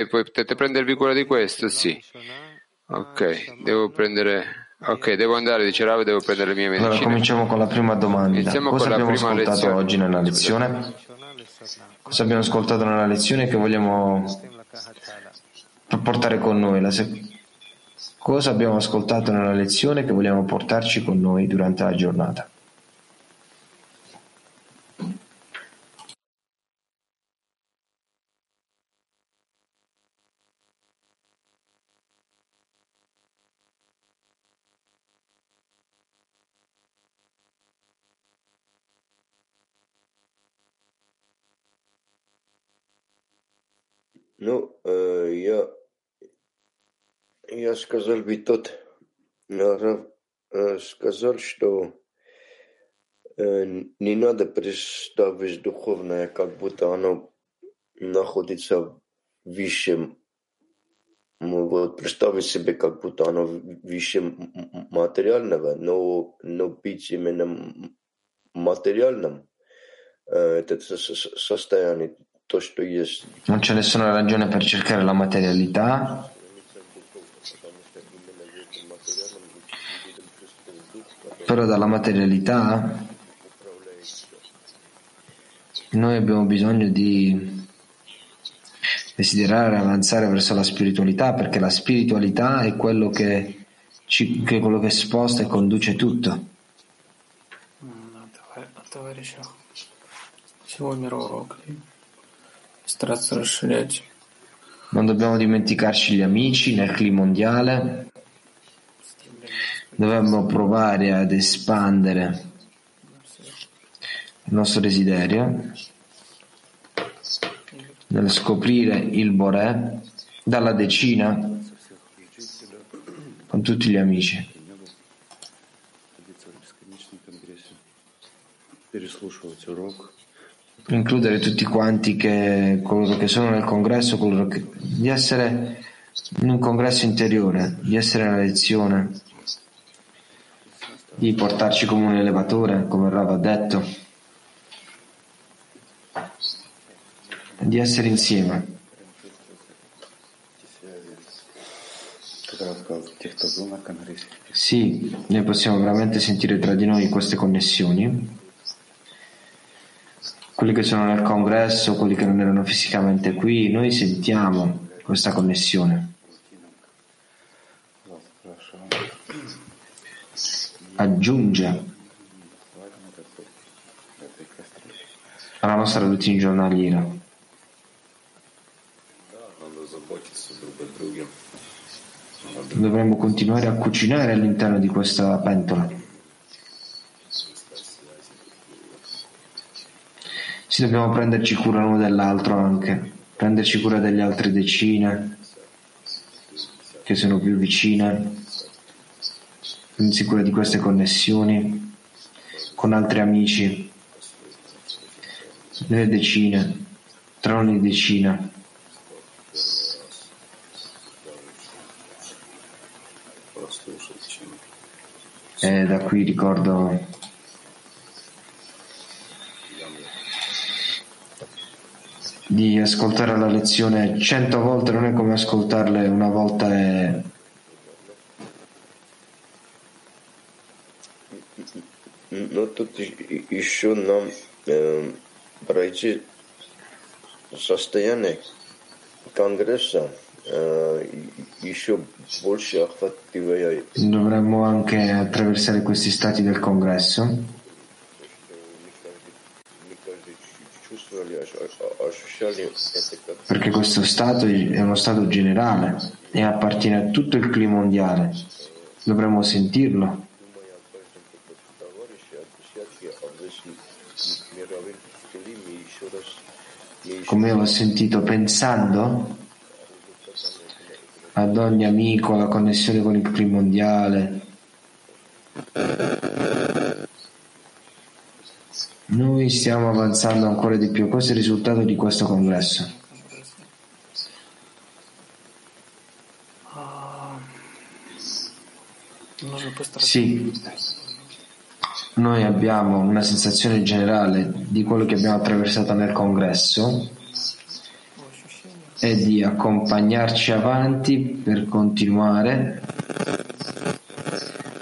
E potete prendervi cura di questo? Sì. Ok, devo prendere... Ok, devo andare, dice Rav, devo prendere le mie medicine. Allora cominciamo con la prima domanda. Iniziamo Cosa abbiamo ascoltato lezione. oggi nella lezione? Cosa abbiamo ascoltato nella lezione che vogliamo portare con noi? Sec- Cosa abbiamo ascoltato nella lezione che vogliamo portarci con noi durante la giornata? Ну, э, я, я сказал бы тот, Рав, э, сказал, что э, не надо представить духовное, как будто оно находится выше, вот представить себе, как будто оно выше материального, но, но быть именно материальным, э, это со- со- состояние, Non c'è nessuna ragione per cercare la materialità, però dalla materialità noi abbiamo bisogno di desiderare avanzare verso la spiritualità perché la spiritualità è quello che, ci, che è quello che sposta e conduce tutto. М, на товар- на товарищах всего мира урока и стараться расширять Non dobbiamo dimenticarci gli amici nel clima mondiale, dovremmo provare ad espandere il nostro desiderio nel scoprire il Boré dalla decina con tutti gli amici. находиться в бесконечном конгрессе, переслушивать урок, includere tutti quanti che, coloro che sono nel congresso, che, di essere in un congresso interiore, di essere nella lezione, di portarci come un elevatore, come Rava ha detto, di essere insieme. Sì, noi possiamo veramente sentire tra di noi queste connessioni quelli che sono nel congresso, quelli che non erano fisicamente qui, noi sentiamo questa connessione. Aggiunge alla nostra routine giornaliera. Dovremmo continuare a cucinare all'interno di questa pentola. Sì, dobbiamo prenderci cura l'uno dell'altro anche, prenderci cura delle altre decine che sono più vicine, prendersi cura di queste connessioni con altri amici, nelle decine, tra ogni decina. Diciamo. E eh, da qui ricordo di ascoltare la lezione cento volte non è come ascoltarle una volta e Ну, тут и- и- еще нам э, пройти состояние Конгресса, э, и- еще больше охватывая dovremmo anche attraversare questi stati del congresso perché questo stato è uno stato generale e appartiene a tutto il clima mondiale. Dovremmo sentirlo. Come ho sentito pensando ad ogni amico, alla connessione con il clima mondiale. Noi stiamo avanzando ancora di più, questo è il risultato di questo congresso. Sì, noi abbiamo una sensazione generale di quello che abbiamo attraversato nel congresso e di accompagnarci avanti per continuare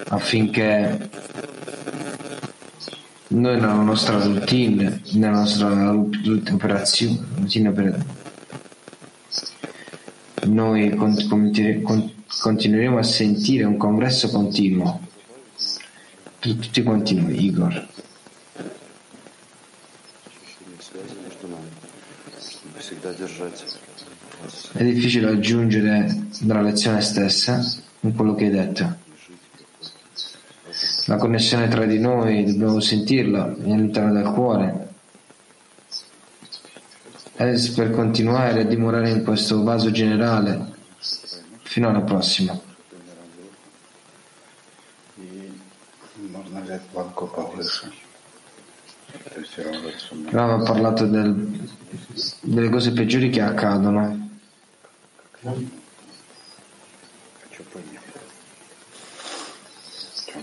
affinché noi nella nostra routine, nella nostra operazione, routine per, noi continueremo a sentire un congresso continuo tutti quanti noi, Igor. È difficile aggiungere dalla lezione stessa in quello che hai detto. La connessione tra di noi dobbiamo sentirla all'interno del cuore. E per continuare a dimorare in questo vaso generale fino alla prossima. Rav ha parlato del, delle cose peggiori che accadono.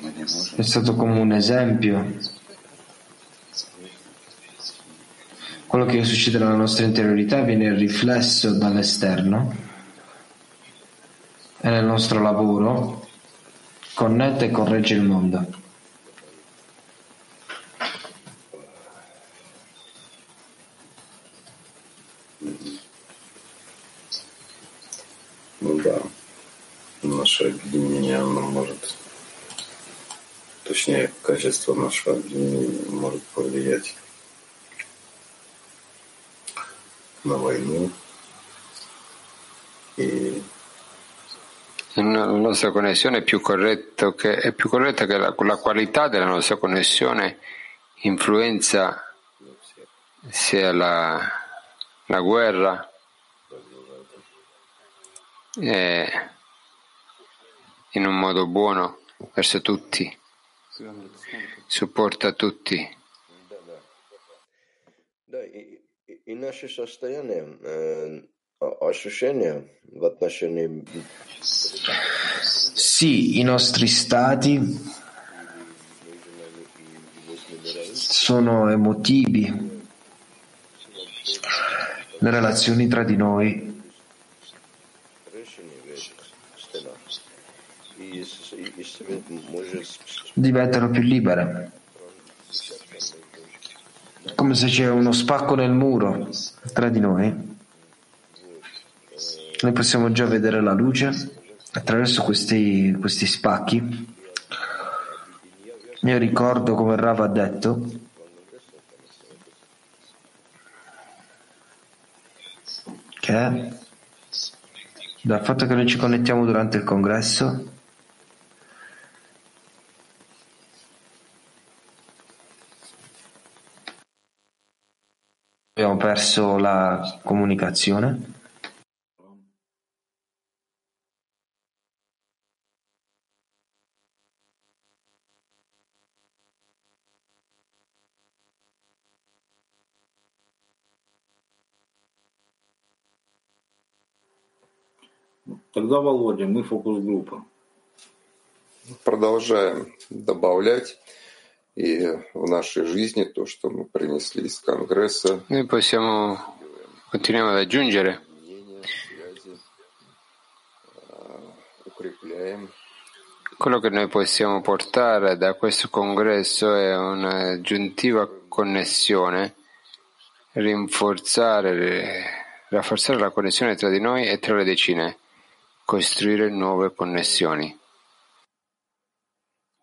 È stato come un esempio. Quello che succede nella nostra interiorità viene riflesso dall'esterno e nel nostro lavoro connette e corregge il mondo точнее, качество нашего объединения может повлиять на войну e la nostra connessione è più, che, è più corretta che la, la, qualità della nostra connessione influenza sia la, la guerra e in un modo buono verso tutti supporta tutti. Sì, i nostri stati sono emotivi, le relazioni tra di noi diventano più libere. Come se c'è uno spacco nel muro tra di noi. Noi possiamo già vedere la luce attraverso questi, questi spacchi. Io ricordo come Rava ha detto che dal fatto che noi ci connettiamo durante il congresso Abbiamo perso la comunicazione. Тогда, Володя, мы фокус-группа. Продолжаем добавлять и в нашей жизни то, что мы принесли из Конгресса. Noi possiamo, continuiamo ad aggiungere quello che noi possiamo portare da questo congresso è un'aggiuntiva connessione, rinforzare, rafforzare la connessione tra di noi e tra le decine, costruire nuove connessioni.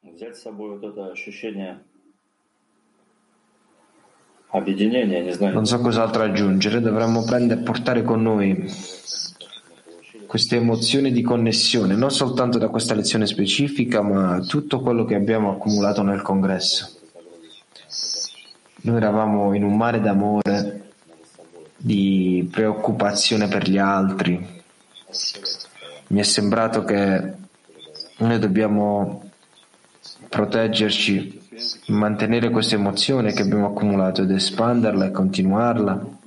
взять с собой вот это ощущение объединения, не знаю. Non so cos'altro aggiungere, dovremmo prendere, portare con noi queste emozioni di connessione, non soltanto da questa lezione specifica, ma tutto quello che abbiamo accumulato nel congresso. Noi eravamo in un mare d'amore, di preoccupazione per gli altri. Mi è sembrato che noi dobbiamo proteggerci, mantenere questa emozione che abbiamo accumulato ed espanderla e continuarla.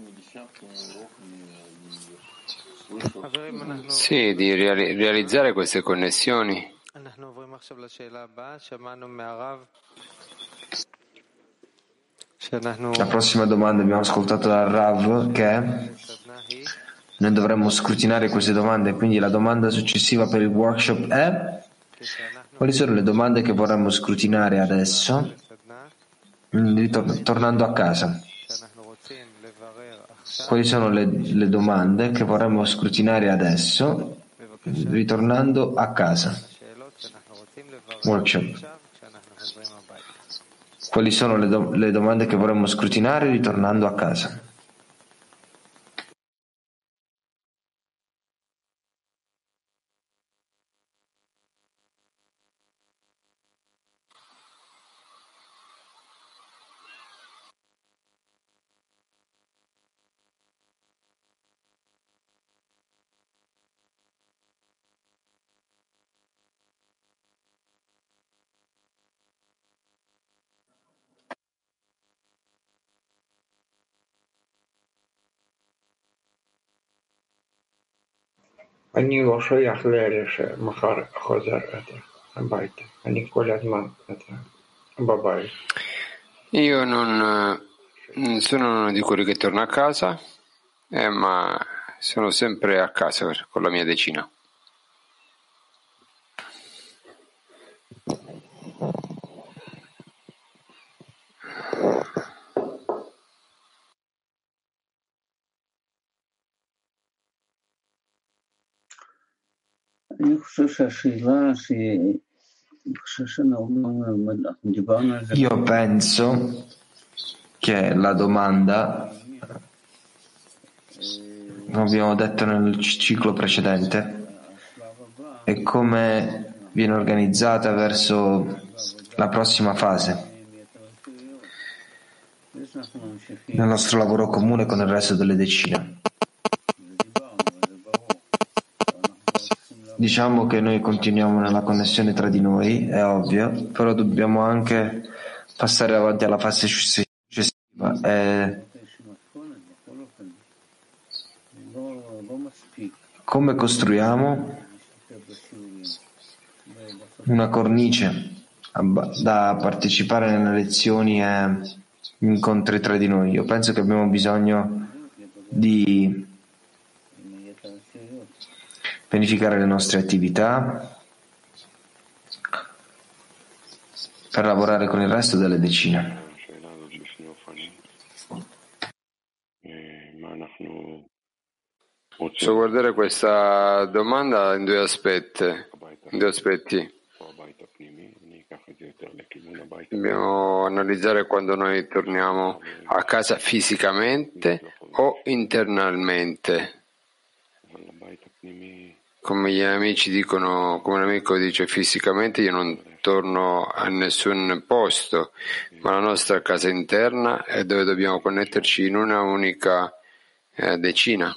Sì, di reali- realizzare queste connessioni. La prossima domanda abbiamo ascoltato dal Rav che noi dovremmo scrutinare queste domande, quindi la domanda successiva per il workshop è quali sono le domande che vorremmo scrutinare adesso, ritor- tornando a casa? Quali sono le, le domande che vorremmo scrutinare adesso, ritornando a casa? Workshop. Quali sono le, do- le domande che vorremmo scrutinare ritornando a casa? Они лошаях лерише махар хозер это абайте, они колядман это бабай. Io non, non sono uno di quelli che torna a casa, eh, ma sono sempre a casa con la mia decina. Io penso che la domanda, come abbiamo detto nel ciclo precedente, è come viene organizzata verso la prossima fase nel nostro lavoro comune con il resto delle decine. Diciamo che noi continuiamo nella connessione tra di noi, è ovvio, però dobbiamo anche passare avanti alla fase successiva. E come costruiamo una cornice da partecipare nelle lezioni e incontri tra di noi? Io penso che abbiamo bisogno di pianificare le nostre attività per lavorare con il resto delle decine. Posso guardare questa domanda in due aspetti. In due aspetti. Dobbiamo analizzare quando noi torniamo a casa fisicamente o internamente. Come gli amici dicono, come l'amico dice fisicamente, io non torno a nessun posto, ma la nostra casa interna è dove dobbiamo connetterci in una unica eh, decina.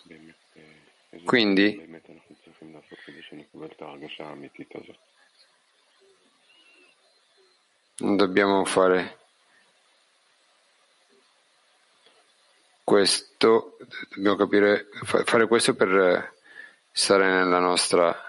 Quindi dobbiamo fare questo, dobbiamo capire, fare questo per stare nella nostra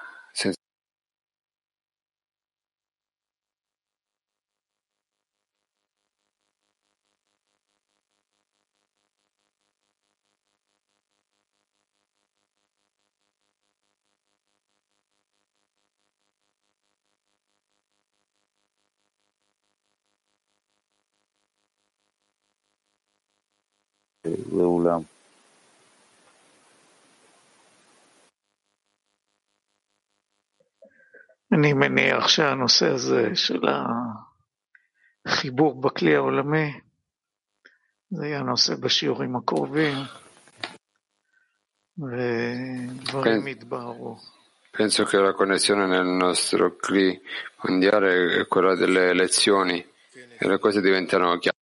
מניח שהנושא הזה של החיבור בכלי העולמי, זה יהיה הנושא בשיעורים הקרובים, ודברים יתבהרו. Penso che la connessione nel nostro CLI mondiale è quella delle elezioni e le cose diventano chiare.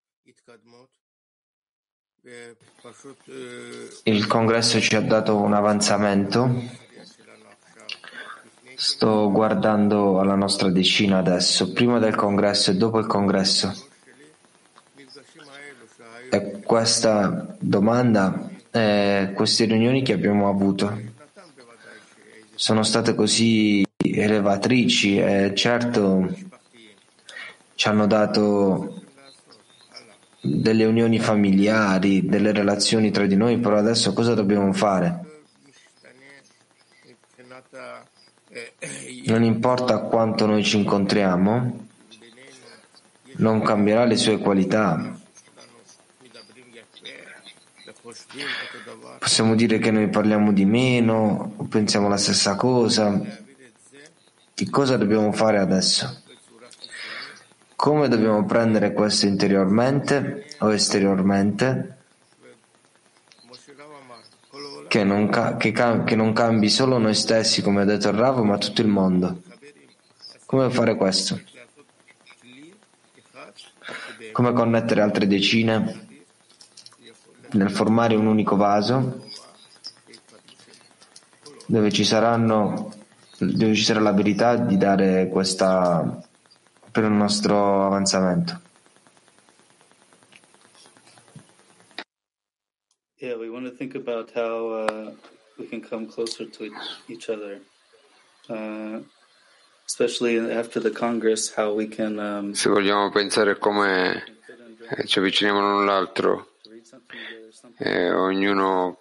Il congresso ci ha dato un avanzamento. Sto guardando alla nostra decina adesso, prima del congresso e dopo il congresso. E questa domanda, eh, queste riunioni che abbiamo avuto, sono state così elevatrici e certo ci hanno dato delle unioni familiari, delle relazioni tra di noi, però adesso cosa dobbiamo fare? Non importa quanto noi ci incontriamo, non cambierà le sue qualità. Possiamo dire che noi parliamo di meno, o pensiamo la stessa cosa. Che cosa dobbiamo fare adesso? Come dobbiamo prendere questo interiormente o esteriormente? Che non, ca- che, ca- che non cambi solo noi stessi, come ha detto il Rav, ma tutto il mondo. Come fare questo? Come connettere altre decine nel formare un unico vaso dove ci saranno dove ci sarà l'abilità di dare questa per il nostro avanzamento. Yeah, we want to think about how uh, we can come closer to each other, uh, especially after the Congress, how we can. Um, Se vogliamo pensare come eh, ci avviciniamo l'un l'altro, eh, ognuno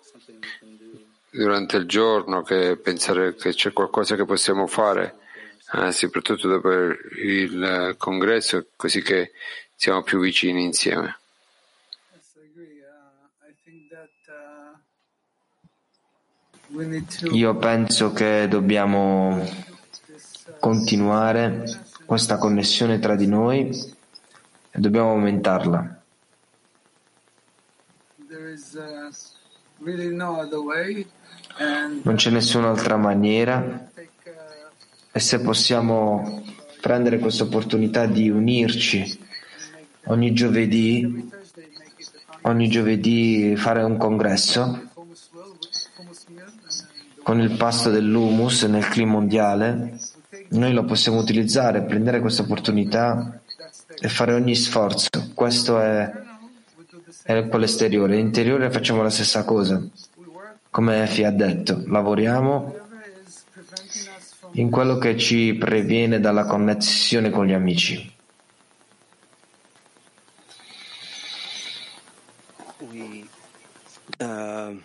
durante il giorno, che pensare che c'è qualcosa che possiamo fare, eh, soprattutto dopo il eh, congresso, così che siamo più vicini insieme. Io penso che dobbiamo continuare questa connessione tra di noi e dobbiamo aumentarla. Non c'è nessun'altra maniera e se possiamo prendere questa opportunità di unirci ogni giovedì, ogni giovedì fare un congresso con il pasto dell'humus nel clima mondiale, noi lo possiamo utilizzare, prendere questa opportunità e fare ogni sforzo. Questo è, è quello esteriore. Interiore facciamo la stessa cosa. Come Efi ha detto, lavoriamo in quello che ci previene dalla connessione con gli amici. We, uh, with, we think about how do we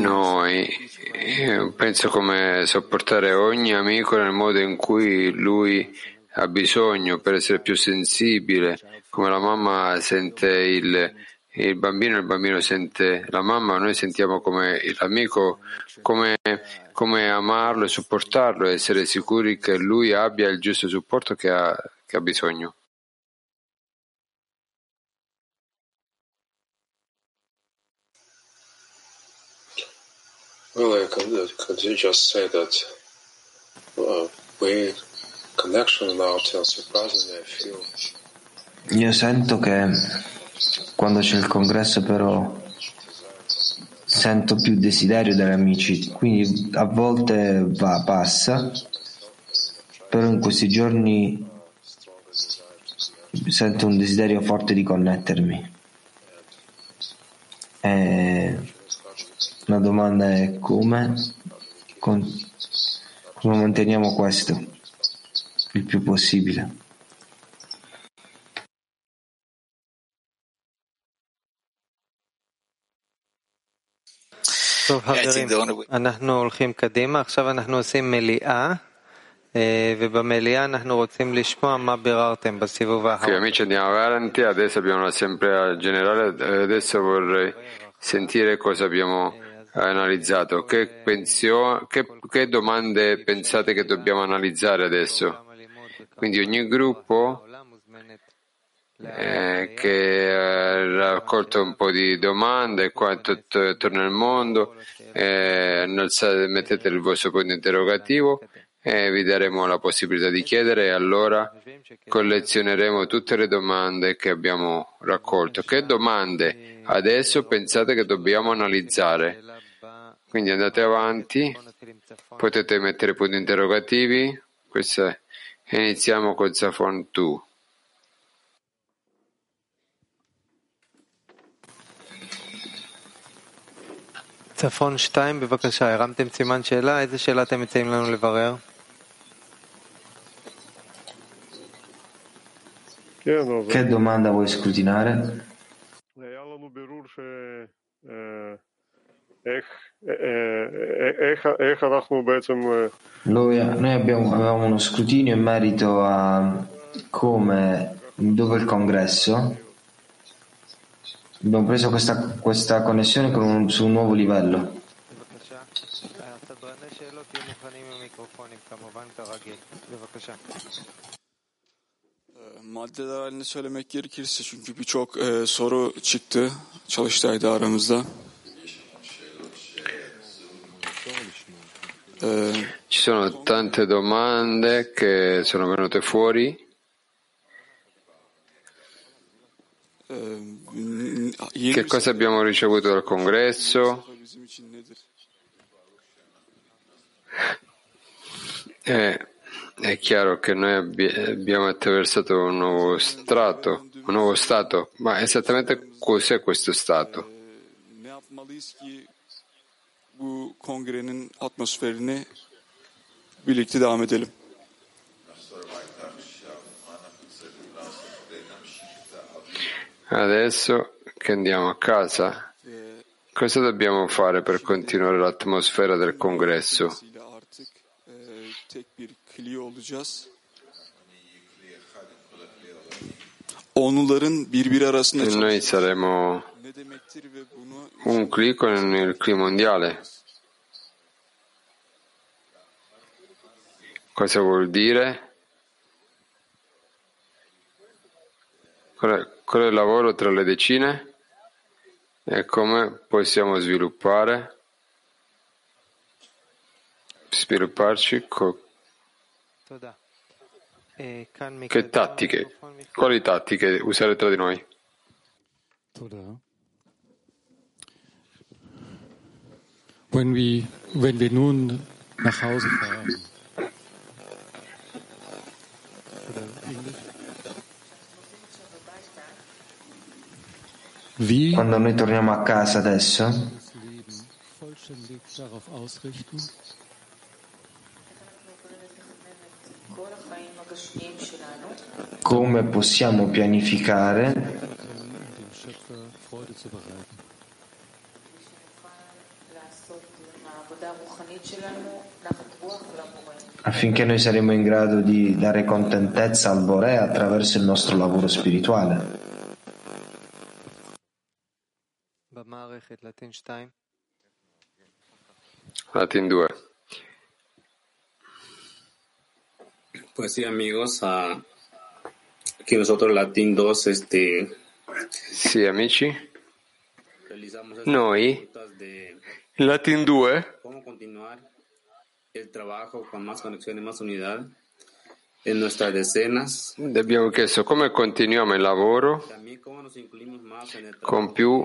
Noi penso come sopportare ogni amico nel modo in cui lui ha bisogno per essere più sensibile, come la mamma sente il, il bambino, il bambino sente la mamma, noi sentiamo come l'amico, come, come amarlo e supportarlo e essere sicuri che lui abbia il giusto supporto che ha, che ha bisogno. Well, could, you just say that uh, we connection now till surprisingly feel Io sento che quando c'è il congresso però sento più desiderio dagli amici, quindi a volte va, passa, però in questi giorni sento un desiderio forte di connettermi. E la domanda è come, con, come manteniamo questo il più possibile. טוב חברים, אנחנו הולכים קדימה, עכשיו אנחנו עושים מליאה אה, ובמליאה אנחנו רוצים לשמוע מה ביררתם בסיבוב Ok, האחרון. amici, andiamo avanti. Adesso abbiamo un'assemblea generale. eh, Adesso vorrei sentire cosa abbiamo analizzato. Che, pensio- che- che domande pensate che dobbiamo analizzare adesso? Quindi ogni gruppo eh, che ha raccolto un po' di domande qua attorno al mondo, eh, alzate- mettete il vostro punto interrogativo e vi daremo la possibilità di chiedere e allora collezioneremo tutte le domande che abbiamo raccolto. Che domande adesso pensate che dobbiamo analizzare? Quindi andate avanti, potete mettere punti interrogativi. Questo è- Iniziamo con Safon 2. צפון 2, בבקשה, הרמתם סימן שאלה, איזה שאלה אתם מציעים לנו לברר? Che domanda vuoi scrutinare? היה לנו בירור Noi, noi abbiamo, avevamo uno scrutinio in merito a come, dove il congresso, abbiamo preso questa, questa connessione un, su un nuovo livello. Maddeler halinde söylemek gerekirse çünkü birçok e, soru çıktı çalıştayda aramızda. Ci sono tante domande che sono venute fuori. Che cosa abbiamo ricevuto dal congresso? Eh, è chiaro che noi abbiamo attraversato un nuovo strato, un nuovo stato, ma esattamente cos'è questo stato? Bu kongrenin atmosferini birlikte devam edelim. Adesso che andiamo a casa, cosa dobbiamo fare per continuare l'atmosfera del congresso? Onların birbiri arasında E noi saremo un clic nel clima mondiale. Cosa vuol dire? Qual è, qual è il lavoro tra le decine? E come possiamo sviluppare? Svilupparci co- che tattiche? Quali tattiche usare tra di noi? When we, wenn wir nun nach Hause fahren, Quando noi torniamo a casa adesso, come possiamo pianificare affinché noi saremo in grado di dare contentezza al Bore attraverso il nostro lavoro spirituale. Latin 2. Pues sí, amigos, uh, aquí nosotros Latin 2, este... Sì, amici, noi, Latin 2, continuar el trabajo con más conexión y más unidad en nuestras decenas, abbiamo chiesto come continuiamo il lavoro con più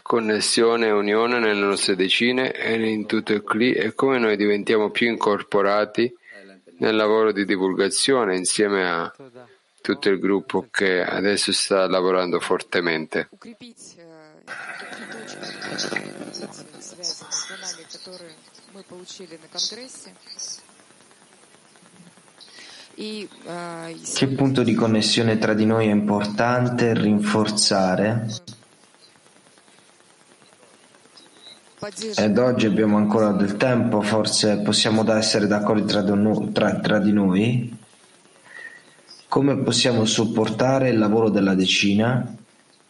connessione e unione nelle nostre decine e in tutto il CLI e come noi diventiamo più incorporati nel lavoro di divulgazione insieme a tutto il gruppo che adesso sta lavorando fortemente. Che punto di connessione tra di noi è importante rinforzare? Ed oggi abbiamo ancora del tempo, forse possiamo essere d'accordo tra, tra- tra di noi? Come possiamo supportare il lavoro della decina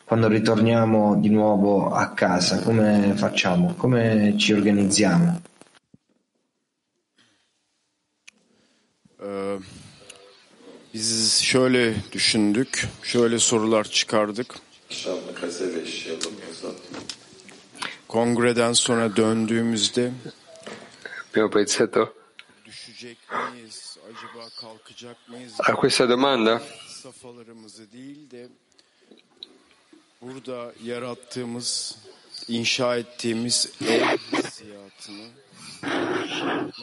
quando ritorniamo di nuovo a casa? Come facciamo? Come ci organizziamo? Biz şöyle düşündük, şöyle sorular çıkardık. Kongreden sonra döndüğümüzde düşecek miyiz, acaba kalkacak mıyız? a questa domanda Safalarımızı değil de burada yarattığımız, inşa ettiğimiz ev hissiyatını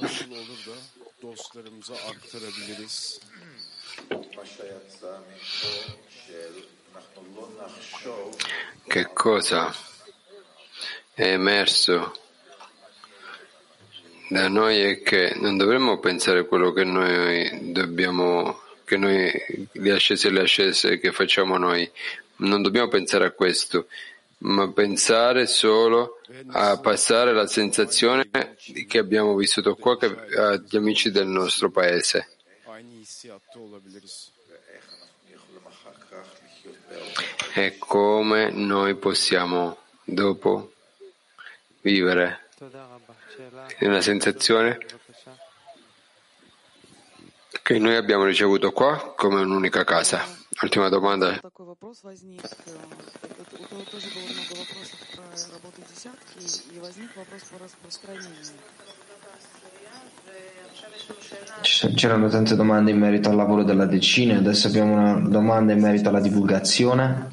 nasıl olur da dostlarımıza aktarabiliriz? Che cosa è emerso da noi è che non dovremmo pensare quello che noi dobbiamo, che noi le ascese e le ascese che facciamo noi, non dobbiamo pensare a questo, ma pensare solo a passare la sensazione che abbiamo vissuto qua agli amici del nostro paese. Aynı hissiyatta olabiliriz. E come noi possiamo dopo vivere una sensazione che noi abbiamo ricevuto qua come un'unica casa. Ultima domanda. C'erano tante domande in merito al lavoro della decina, adesso abbiamo una domanda in merito alla divulgazione.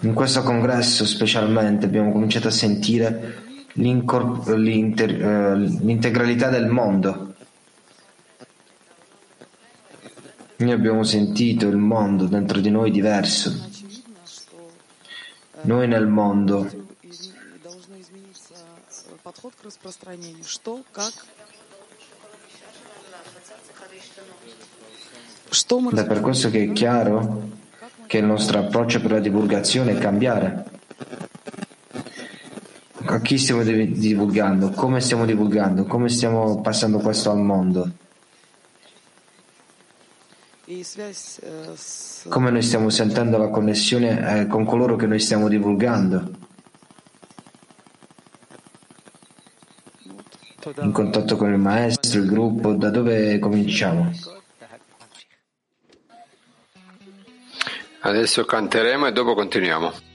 In questo congresso specialmente abbiamo cominciato a sentire eh, l'integralità del mondo Noi abbiamo sentito il mondo dentro di noi diverso. Noi nel mondo. Ed è per questo che è chiaro che il nostro approccio per la divulgazione è cambiare. A chi stiamo divulgando? Come stiamo divulgando? Come stiamo passando questo al mondo? Come noi stiamo sentendo la connessione eh, con coloro che noi stiamo divulgando? In contatto con il maestro, il gruppo, da dove cominciamo? Adesso canteremo e dopo continuiamo.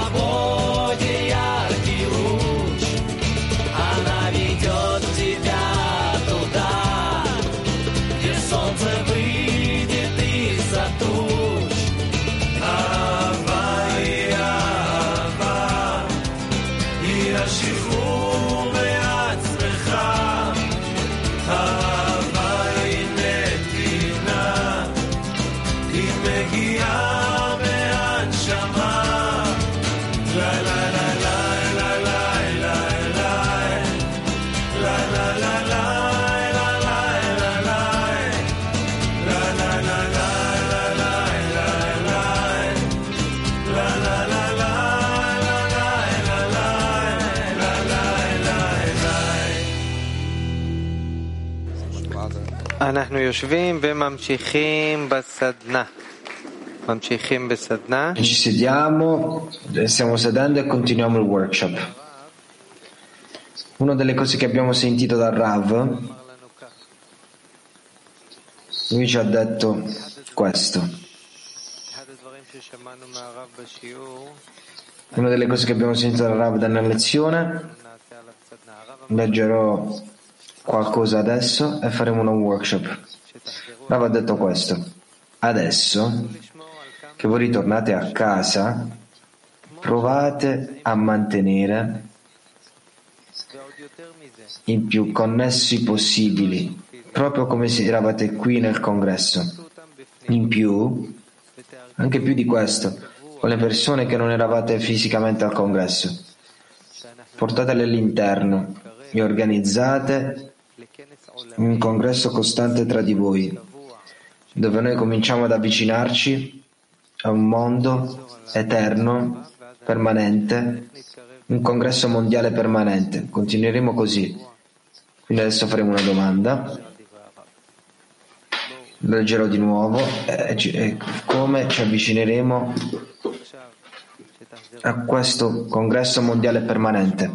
favor. E ci sediamo, eh, stiamo sedendo e continuiamo il workshop. Una delle cose che abbiamo sentito dal Rav, lui ci ha detto questo. Una delle cose che abbiamo sentito dal Rav nella lezione, leggerò qualcosa adesso e faremo un workshop. Rav ha detto questo. Adesso che voi ritornate a casa, provate a mantenere i più connessi possibili, proprio come se eravate qui nel congresso. In più, anche più di questo, con le persone che non eravate fisicamente al congresso. Portatele all'interno e organizzate un congresso costante tra di voi, dove noi cominciamo ad avvicinarci a un mondo eterno, permanente, un congresso mondiale permanente. Continueremo così. Quindi adesso faremo una domanda. Leggerò di nuovo e, e come ci avvicineremo a questo congresso mondiale permanente.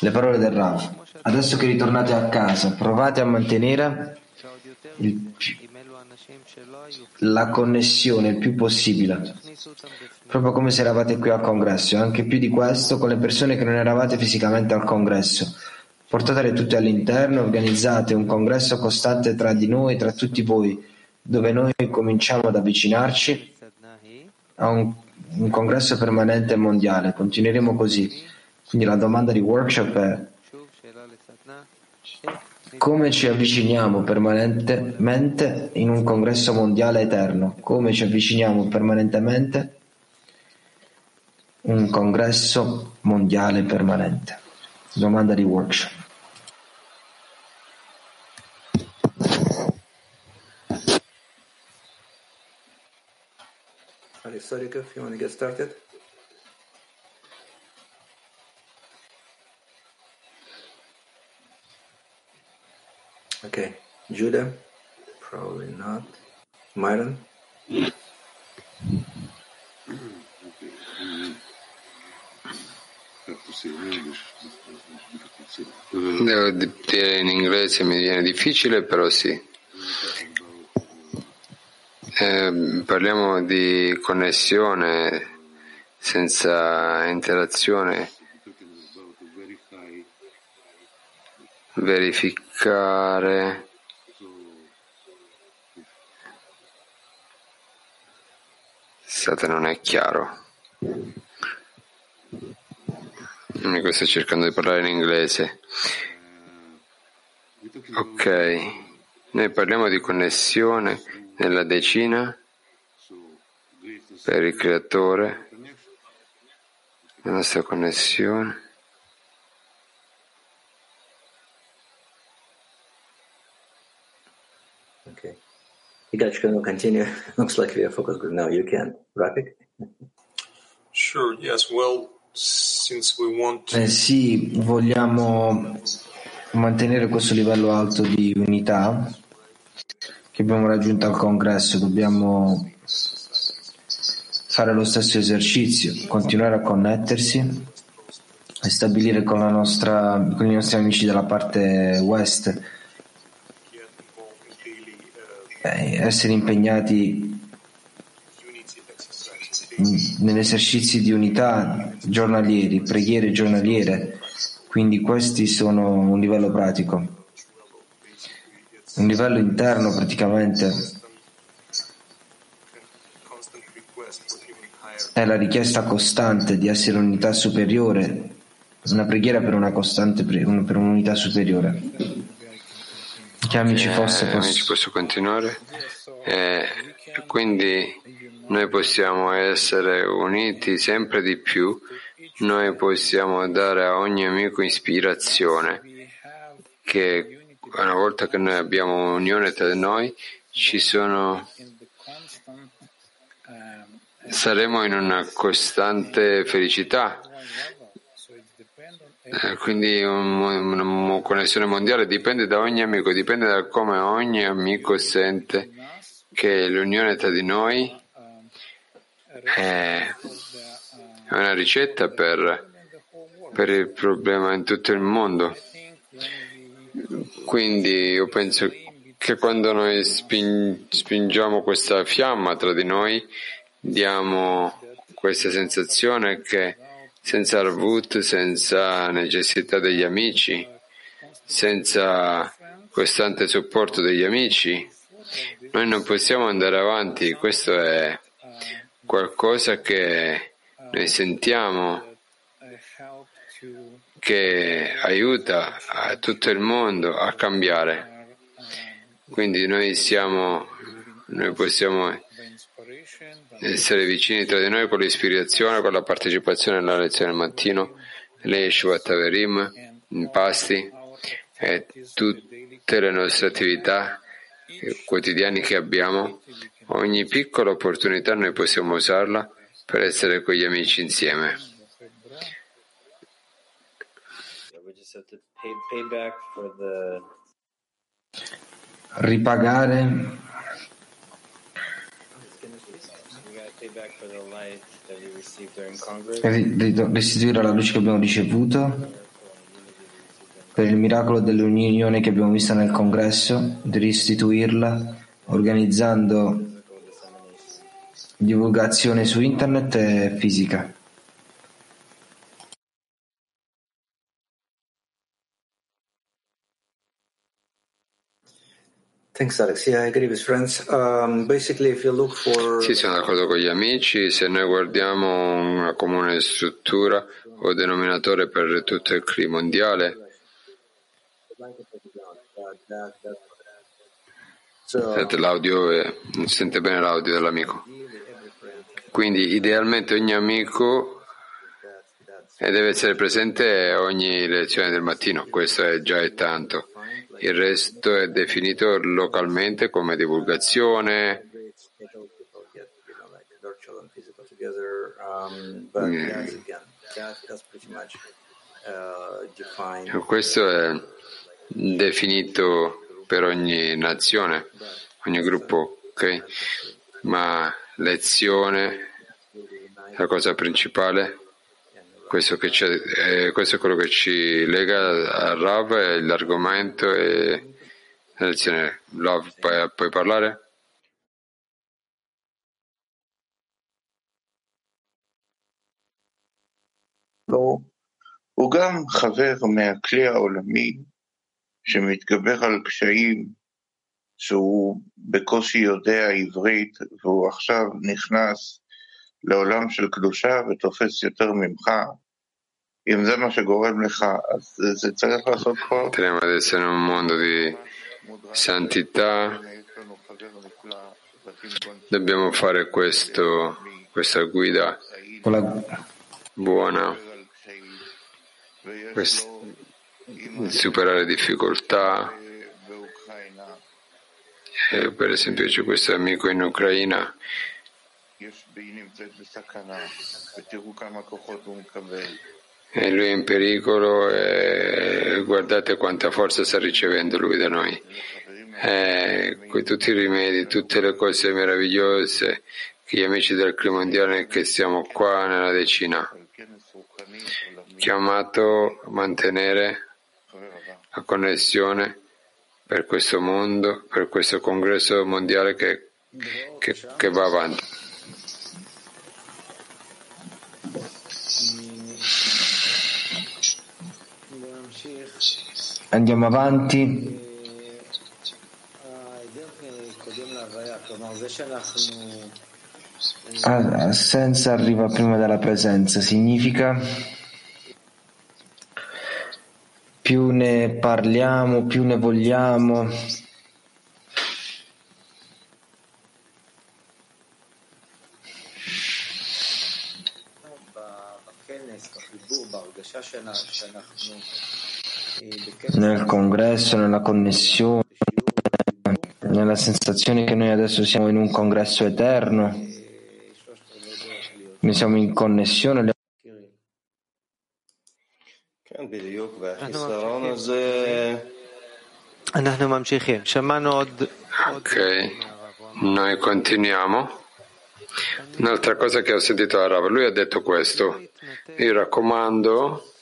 Le parole del Rav. Adesso che ritornate a casa, provate a mantenere il la connessione il più possibile, proprio come se eravate qui al congresso, e anche più di questo con le persone che non eravate fisicamente al congresso. Portatele tutte all'interno, organizzate un congresso costante tra di noi, tra tutti voi, dove noi cominciamo ad avvicinarci a un, un congresso permanente mondiale. Continueremo così. Quindi la domanda di workshop è come ci avviciniamo permanentemente in un congresso mondiale eterno? Come ci avviciniamo permanentemente in un congresso mondiale permanente? Domanda di workshop. Sarika, if you want to get started. Okay, Judah, probably not. Myron, Devo di- dire in inglese mi viene difficile, però sì. Eh, parliamo di connessione senza interazione, verificare State non è chiaro. Amico sto cercando di parlare in inglese. Ok, noi parliamo di connessione nella decina per il creatore, la nostra connessione. okay. You guys can continue. Looks like we are focused group now. You can. Rafik? Sure, yes. Well, since we want to Eh sì, vogliamo mantenere questo livello alto di unità che abbiamo raggiunto al congresso, dobbiamo fare lo stesso esercizio, continuare a connettersi e stabilire con, la nostra, con i nostri amici della parte west, essere impegnati negli esercizi di unità giornalieri, preghiere giornaliere, quindi questi sono un livello pratico. Un livello interno praticamente è la richiesta costante di essere un'unità superiore, una preghiera per una costante per un'unità superiore. Che amici Eh, fosse amici, posso. posso continuare? Eh, quindi noi possiamo essere uniti sempre di più, noi possiamo dare a ogni amico ispirazione, che una volta che noi abbiamo unione tra noi, ci sono, saremo in una costante felicità. Eh, quindi un- una connessione mondiale dipende da ogni amico, dipende da come ogni amico sente che l'unione tra di noi è una ricetta per, per il problema in tutto il mondo. Quindi io penso che quando noi spin- spingiamo questa fiamma tra di noi, diamo questa sensazione che senza Arvut, senza necessità degli amici, senza costante supporto degli amici, noi non possiamo andare avanti. Questo è qualcosa che noi sentiamo che aiuta tutto il mondo a cambiare. Quindi noi siamo, noi possiamo essere vicini tra di noi con l'ispirazione, con la partecipazione alla lezione del mattino, le Yeshuat Taverim, i pasti e tutte le nostre attività quotidiane che abbiamo. Ogni piccola opportunità noi possiamo usarla per essere con gli amici insieme. We just have to pay, pay back for the Ripagare we gotta pay back for the light that we received during Congress. ri- ri- restituire la luce che abbiamo ricevuto per il miracolo dell'unione che abbiamo visto nel congresso, di restituirla organizzando divulgazione su internet e fisica. Thanks, Alex. Yeah, I agree with friends. Um, basically, if you look for Sì, sono d'accordo con gli amici. Se noi guardiamo una comune struttura o denominatore per tutto il clima mondiale, l'audio non si sente bene l'audio dell'amico. Quindi idealmente ogni amico eh, deve essere presente a ogni lezione del mattino, questo è già è tanto. Il resto è definito localmente come divulgazione, Mm. questo è definito per ogni nazione, ogni gruppo, ok? Ma lezione, la cosa principale, questo, che c'è, eh, questo è quello che ci lega a Rav, è l'argomento e la lezione. Rav, puoi, puoi parlare? לא, הוא גם חבר מהכלי העולמי שמתגבר על קשיים שהוא בקושי יודע עברית והוא עכשיו נכנס לעולם של קדושה ותופס יותר ממך, אם זה מה שגורם לך, אז זה, זה צריך לעשות כבר. Teniamo ad essere in un mondo di santità, dobbiamo fare questo, questa guida Con la- buona, quest- superare difficoltà. Eh, per esempio c'è questo amico in Ucraina e lui è in pericolo e guardate quanta forza sta ricevendo lui da noi. Eh, que- tutti i rimedi, tutte le cose meravigliose gli amici del clima mondiale che siamo qua nella decina chiamato a mantenere la connessione per questo mondo, per questo congresso mondiale che, che, che va avanti. Andiamo avanti. Assenza arriva prima della presenza, significa più ne parliamo, più ne vogliamo, nel congresso, nella connessione, nella sensazione che noi adesso siamo in un congresso eterno, noi siamo in connessione. Ok, noi continuiamo. Un'altra cosa che ho sentito a Rav, lui ha detto questo. Io raccomando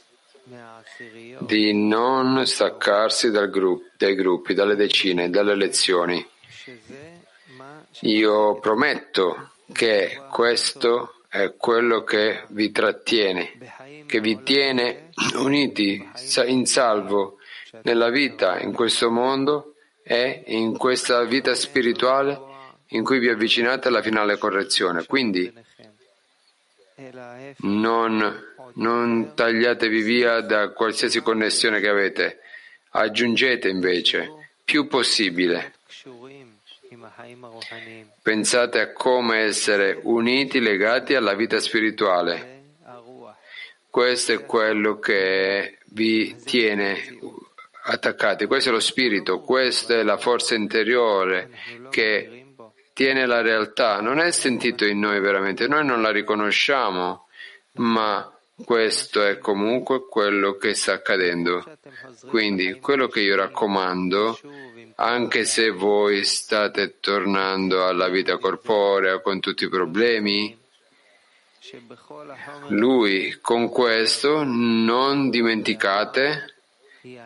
di non staccarsi gruppo, dai gruppi, dalle decine, dalle lezioni. Io prometto che questo è quello che vi trattiene, che vi tiene uniti in salvo nella vita, in questo mondo e in questa vita spirituale in cui vi avvicinate alla finale correzione. Quindi non, non tagliatevi via da qualsiasi connessione che avete, aggiungete invece più possibile. Pensate a come essere uniti, legati alla vita spirituale. Questo è quello che vi tiene attaccati. Questo è lo spirito, questa è la forza interiore che tiene la realtà. Non è sentito in noi veramente, noi non la riconosciamo, ma questo è comunque quello che sta accadendo. Quindi quello che io raccomando, anche se voi state tornando alla vita corporea con tutti i problemi, lui con questo non dimenticate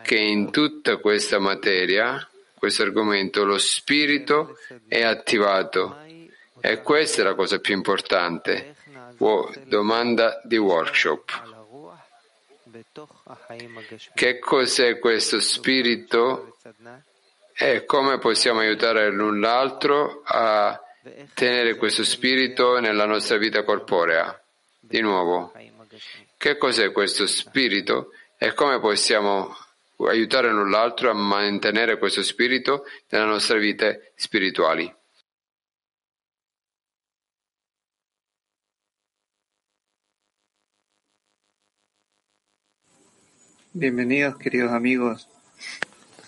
che in tutta questa materia, questo argomento, lo spirito è attivato e questa è la cosa più importante. Domanda di workshop. Che cos'è questo spirito e come possiamo aiutare l'un l'altro a tenere questo spirito nella nostra vita corporea? Di nuovo, che cos'è questo spirito e come possiamo aiutare l'un l'altro a mantenere questo spirito nella nostra vita spirituali? Bienvenidos, queridos amigos.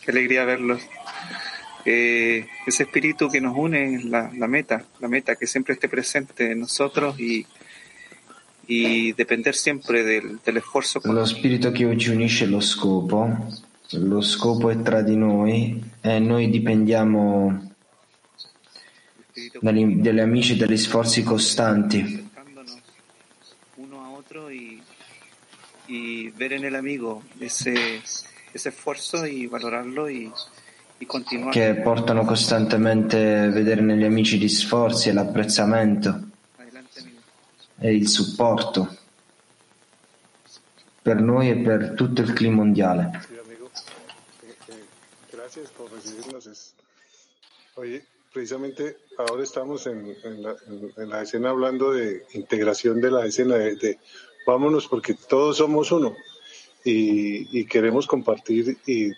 Qué alegría verlos. Eh, ese espíritu que nos une es la, la, meta, la meta que siempre esté presente en nosotros y, y depender siempre del, del esfuerzo. Lo spirito che ci unisce lo scopo, lo scopo è tra di noi e noi dipendiamo dagli, dagli amici e dagli sforzi costanti. Y, y ver en el amigo ese, ese esfuerzo y valorarlo y, y continuar. che portano costantemente a vedere negli amici gli sforzi e l'apprezzamento e il supporto per noi e per tutto il clima mondiale. Eh, eh, Oye, precisamente ahora estamos en, la, la escena hablando de integración de la escena, de, de vámonos porque todos somos uno y, queremos compartir y,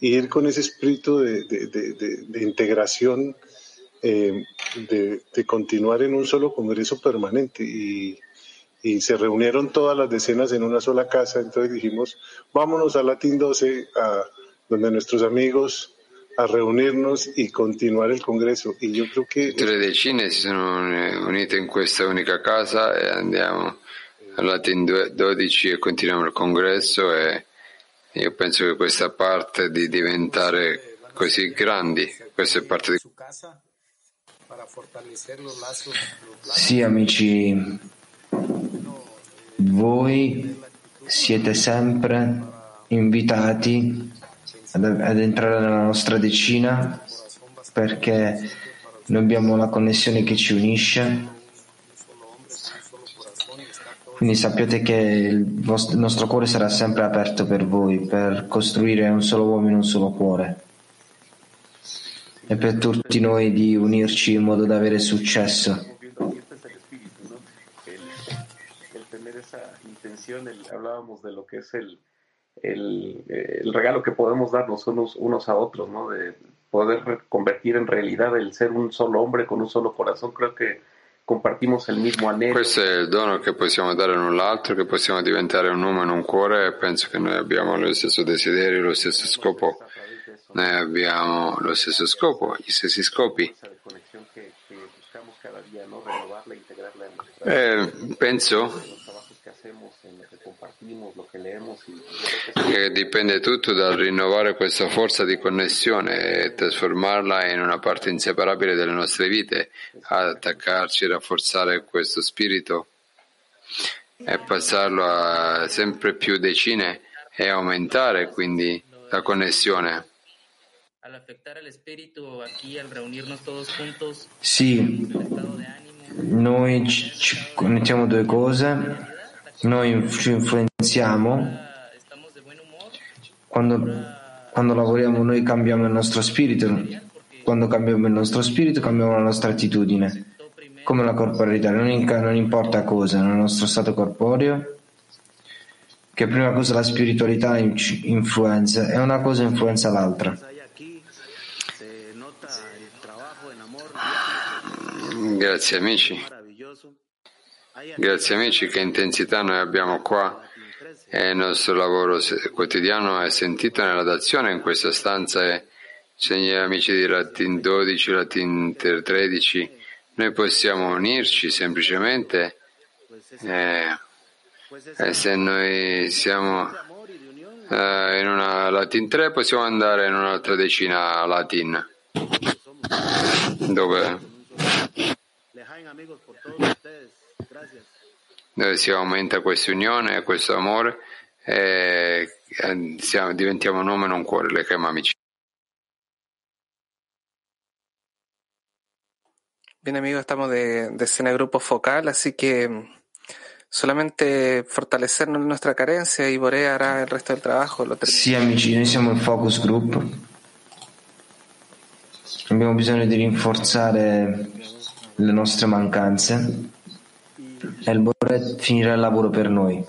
ir con ese espíritu de integración, eh, de, de continuar en un solo congreso permanente. Y, y se reunieron todas las decenas en una sola casa, entonces dijimos, vámonos a Latin 12, a donde nuestros amigos, a reunirnos y continuar el congreso. Y yo creo que Tutte le decine si sono unite in questa unica casa e andiamo al Latin 12 e continuiamo il congresso e io penso che questa parte di diventare così grandi, questa è parte di Sì, amici, voi siete sempre invitati ad, ad entrare nella nostra decina perché noi abbiamo la connessione che ci unisce. Quindi sappiate che il, vostro- il nostro cuore sarà sempre aperto per voi, per costruire un solo uomo in un solo cuore e per tutti noi di unirci in modo da avere successo. el tener esa intención, el- hablábamos de lo que es el, el, el regalo que podemos darnos unos, unos a otros, ¿no? De poder convertir en realidad el ser un solo hombre con un solo corazón. Creo que compartimos el mismo anhelo. Questo è il dono che possiamo dare l'un l'altro, che possiamo diventare un uomo in un cuore penso che noi abbiamo lo stesso desiderio, lo stesso scopo. Noi abbiamo lo stesso scopo, gli stessi scopi. Eh, penso che dipende tutto dal rinnovare questa forza di connessione e trasformarla in una parte inseparabile delle nostre vite, attaccarci, rafforzare questo spirito e passarlo a sempre più decine e aumentare quindi la connessione. Al afectar al espíritu aquí, al reunirnos todos juntos, Sì, noi ci, connettiamo due cose, noi ci influenziamo, quando, quando lavoriamo noi cambiamo il nostro spirito, quando cambiamo il nostro spirito cambiamo la nostra attitudine, come la corporeità, non, inca- non importa cosa, nel nostro stato corporeo, che prima cosa la spiritualità in- influenza e una cosa influenza l'altra. Grazie amici. Grazie amici, che intensità noi abbiamo qua e il nostro lavoro se- quotidiano è sentito nella dazione in questa stanza e c'è gli amici di Latin 12, Latin 13, noi possiamo unirci semplicemente e, e se noi siamo eh, in una Latin 3 possiamo andare in un'altra decina Latin dove dove si aumenta questa unione e questo amore e eh, siamo- diventiamo nome non cuore, le chiamo amici. Bien amigos, estamos de, de escena grupo focal, así que mm, solamente fortalecernos en nuestra carencia y Borea hará el resto del trabajo. Lo termina. Sì, amici, noi siamo il focus group. Abbiamo bisogno di rinforzare le nostre mancanze e il Bore finirà il lavoro per noi.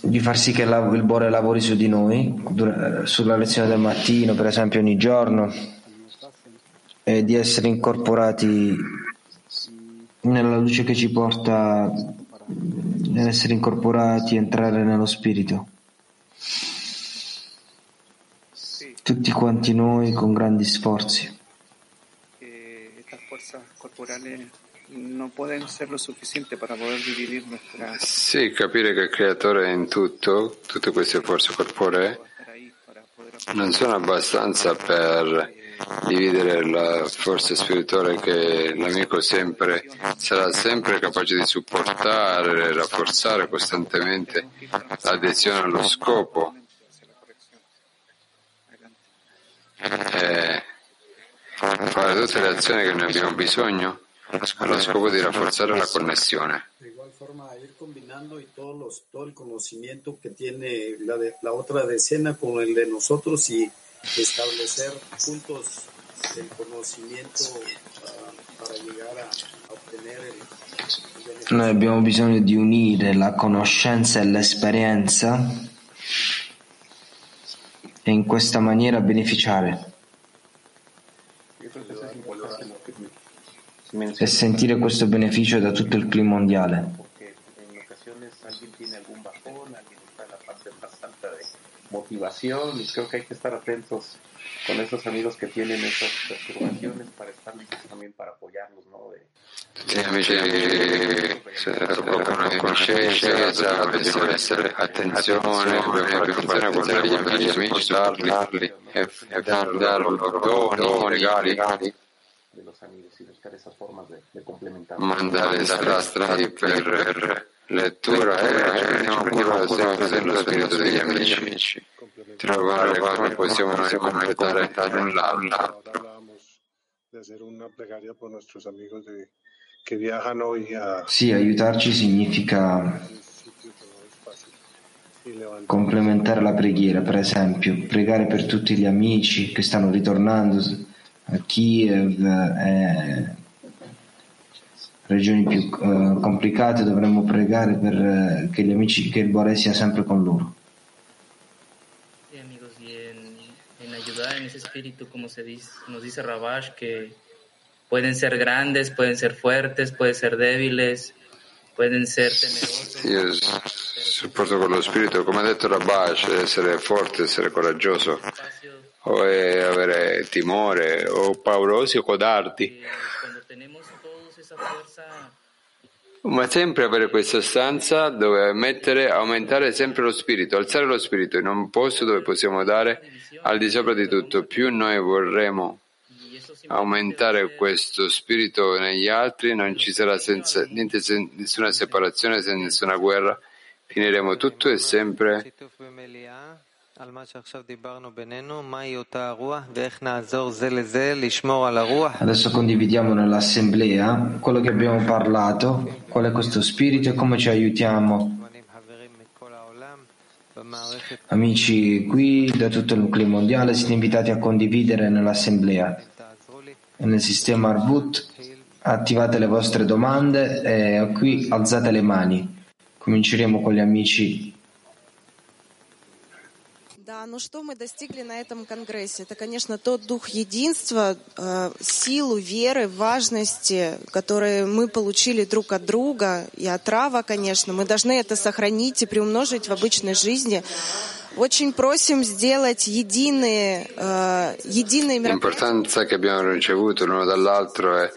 Di far sì che il Bore lavori su di noi, sulla lezione del mattino, per esempio, ogni giorno, e di essere incorporati nella luce che ci porta ad essere incorporati, entrare nello spirito. Tutti quanti noi con grandi sforzi. Sì, capire che il creatore è in tutto, tutte queste forze corporee, non sono abbastanza per dividere la forza spirituale che l'amico sempre sarà sempre capace di supportare, rafforzare costantemente l'adesione allo scopo. E fare tutte le azioni che noi abbiamo bisogno allo scopo di rafforzare la connessione. De igual forma, ir combinando y todos los, todo el conocimiento que tiene la, de- la otra decena con el de nosotros y establecer puntos del conocimiento ah, para llegar a, a obtener el, el. Noi abbiamo bisogno di unire la conoscenza e l'esperienza e in questa maniera beneficiare e sentire questo beneficio da tutto il clima mondiale. motivación y creo que hay que estar atentos con esos amigos que tienen esas perturbaciones para estar listos también para apoyarlos, ¿no? De, Tutti gli amici se qualcuno è coscienza, dobbiamo essere attenzione, dobbiamo fare attenzione a guardare gli amici, gli amici, supportarli e, e dar dar loro doni, regali, de los amigos y buscar esas formas de, de complementar. mandare strati per, per lettura e ci prendiamo cura sempre dello spirito degli amici, trovare come possiamo noi completare l'un l'altro. Sì, aiutarci significa complementare la preghiera, per esempio, pregare per tutti gli amici che stanno ritornando a Kiev e regioni più eh, complicate, dovremmo pregare per eh, che gli amici, che il Bore sia sempre con loro. Sí, amigos, y en, en ayudar en ese espíritu, como se dice, nos dice Rabash, que pueden ser grandes, pueden ser fuertes, pueden ser débiles, pueden ser temerosos. Supporto con lo spirito, come ha detto Rabash, essere forte, essere coraggioso, o è avere timore, o paurosi o codardi, ma sempre avere questa stanza dove mettere, aumentare sempre lo spirito, alzare lo spirito in un posto dove possiamo dare al di sopra di tutto. Più noi vorremmo aumentare questo spirito negli altri, non ci sarà senza, niente, sen- nessuna separazione, senza nessuna guerra, finiremo tutto e sempre Adesso condividiamo nell'assemblea quello che abbiamo parlato, qual è questo spirito e come ci aiutiamo. Amici qui da tutto il nucleo mondiale siete invitati a condividere nell'assemblea. Nel sistema Arbut attivate le vostre domande e qui alzate le mani. Cominceremo con gli amici Да, ну что мы достигли на этом конгрессе? Это, конечно, тот дух единства, э, силу веры, важности, которые мы получили друг от друга и от Рава, конечно. Мы должны это сохранить и приумножить в обычной жизни. Очень просим сделать единые, э, единые мероприятия. L'importanza che abbiamo ricevuto l'uno dall'altro e, e.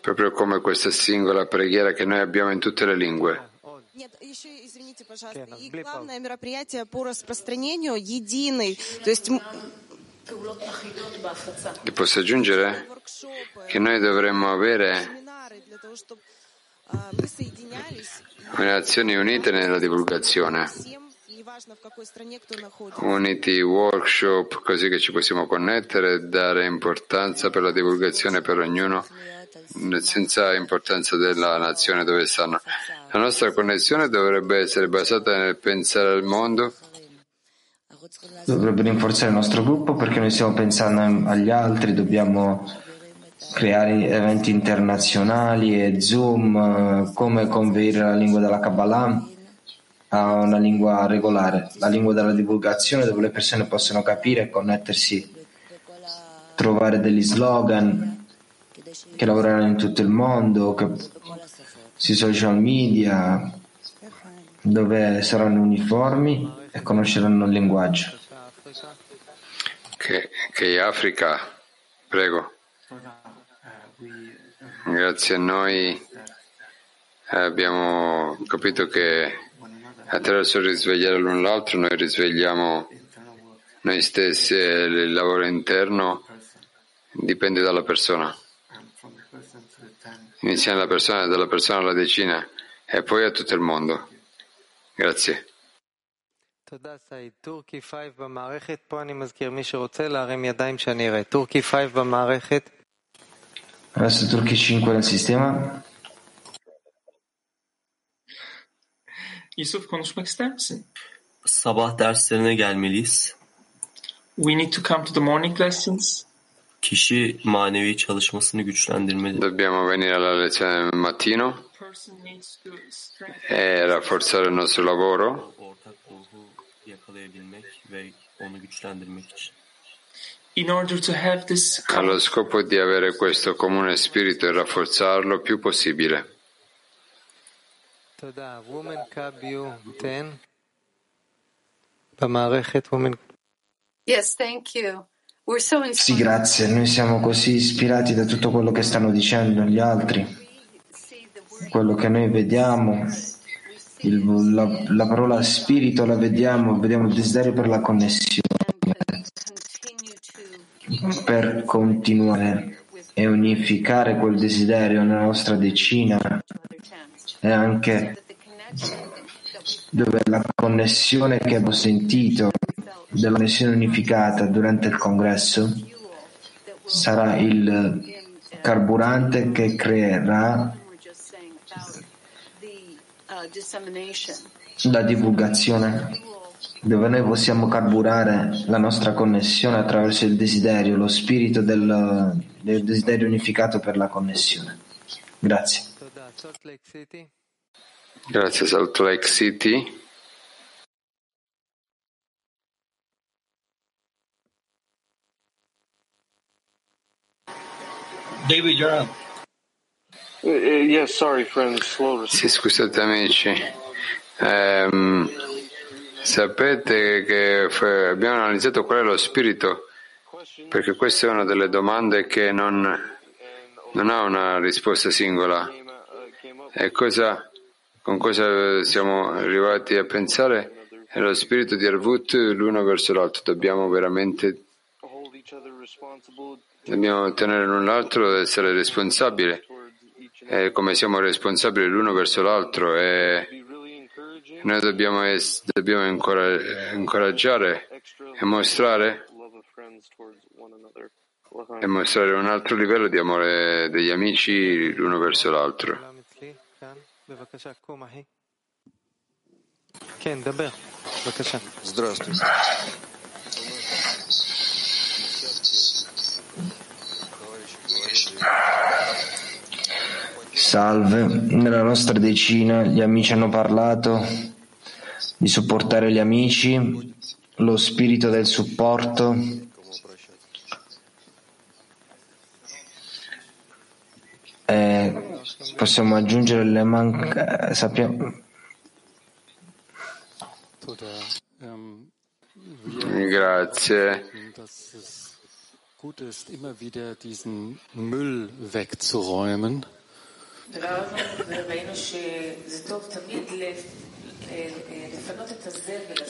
Proprio come questa singola preghiera che noi abbiamo in tutte le lingue. Нет, еще, извините, пожалуйста, и главное мероприятие по распространению единый. То есть м- E posso aggiungere che noi dovremmo avere семинары для того, чтобы э, мы соединялись le azioni unite nella divulgazione. всем, неважно в какой стране кто находится. Unity workshop così che ci possiamo connettere e dare importanza per la divulgazione per ognuno senza importanza della nazione dove stanno. La nostra connessione dovrebbe essere basata nel pensare al mondo. Dovrebbe rinforzare il nostro gruppo perché noi stiamo pensando agli altri, dobbiamo creare eventi internazionali e Zoom, eh, come converire la lingua della Kabbalah a una lingua regolare, la lingua della divulgazione dove le persone possono capire e connettersi, trovare degli slogan che lavoreranno in tutto il mondo, che, sui social media, dove saranno uniformi e conosceranno il linguaggio. che, che Africa. Prego. Grazie a noi eh, abbiamo capito che attraverso risvegliare l'uno l'altro noi risvegliamo noi stessi e il lavoro interno dipende dalla persona iniziando dalla persona, dalla persona alla decina e poi a tutto il mondo. Grazie. Adesso Turchi 5 nel sistema. Yusuf konuşmak ister misin? Sabah derslerine gelmeliyiz. We need to come to the morning lessons. Kişi manevi çalışmasını güçlendirmeli. Dobbiamo venire alla lezione del mattino Person needs to strengthen e rafforzare il nostro lavoro Ortak ruhu yakalayabilmek ve onu güçlendirmek için. in order to have this allo scopo di avere questo comune spirito e rafforzarlo il più possibile. תודה. Woman קאביו 10 במערכת Woman Yes, thank you. Sì, grazie. Noi siamo così ispirati da tutto quello che stanno dicendo gli altri, quello che noi vediamo, il- la, la parola spirito la vediamo, vediamo il desiderio per la connessione, per continuare e unificare quel desiderio nella nostra decina. E anche dove la connessione che abbiamo sentito della connessione unificata durante il congresso sarà il carburante che creerà la divulgazione dove noi possiamo carburare la nostra connessione attraverso il desiderio, lo spirito del, del desiderio unificato per la connessione. Grazie. Grazie Salt Lake City. David, you're up. Uh, uh, yes, sorry, friends. Slow Sì, scusate amici, Ehm, sapete che abbiamo analizzato qual è lo spirito, perché questa è una delle domande che non, non ha una risposta singola. E cosa, con cosa siamo arrivati a pensare e lo spirito di Arvut l'uno verso l'altro. Dobbiamo veramente dobbiamo tenere l'un l'altro ed essere responsabili. E come siamo responsabili l'uno verso l'altro e noi dobbiamo, es- dobbiamo incora- incoraggiare e mostrare e mostrare un altro livello di amore degli amici l'uno verso l'altro. Здравствуйте. Salve, nella nostra decina gli amici hanno parlato di supportare gli amici, lo spirito del supporto. Eh, possiamo aggiungere le mancanze. Sappiamo... Grazie.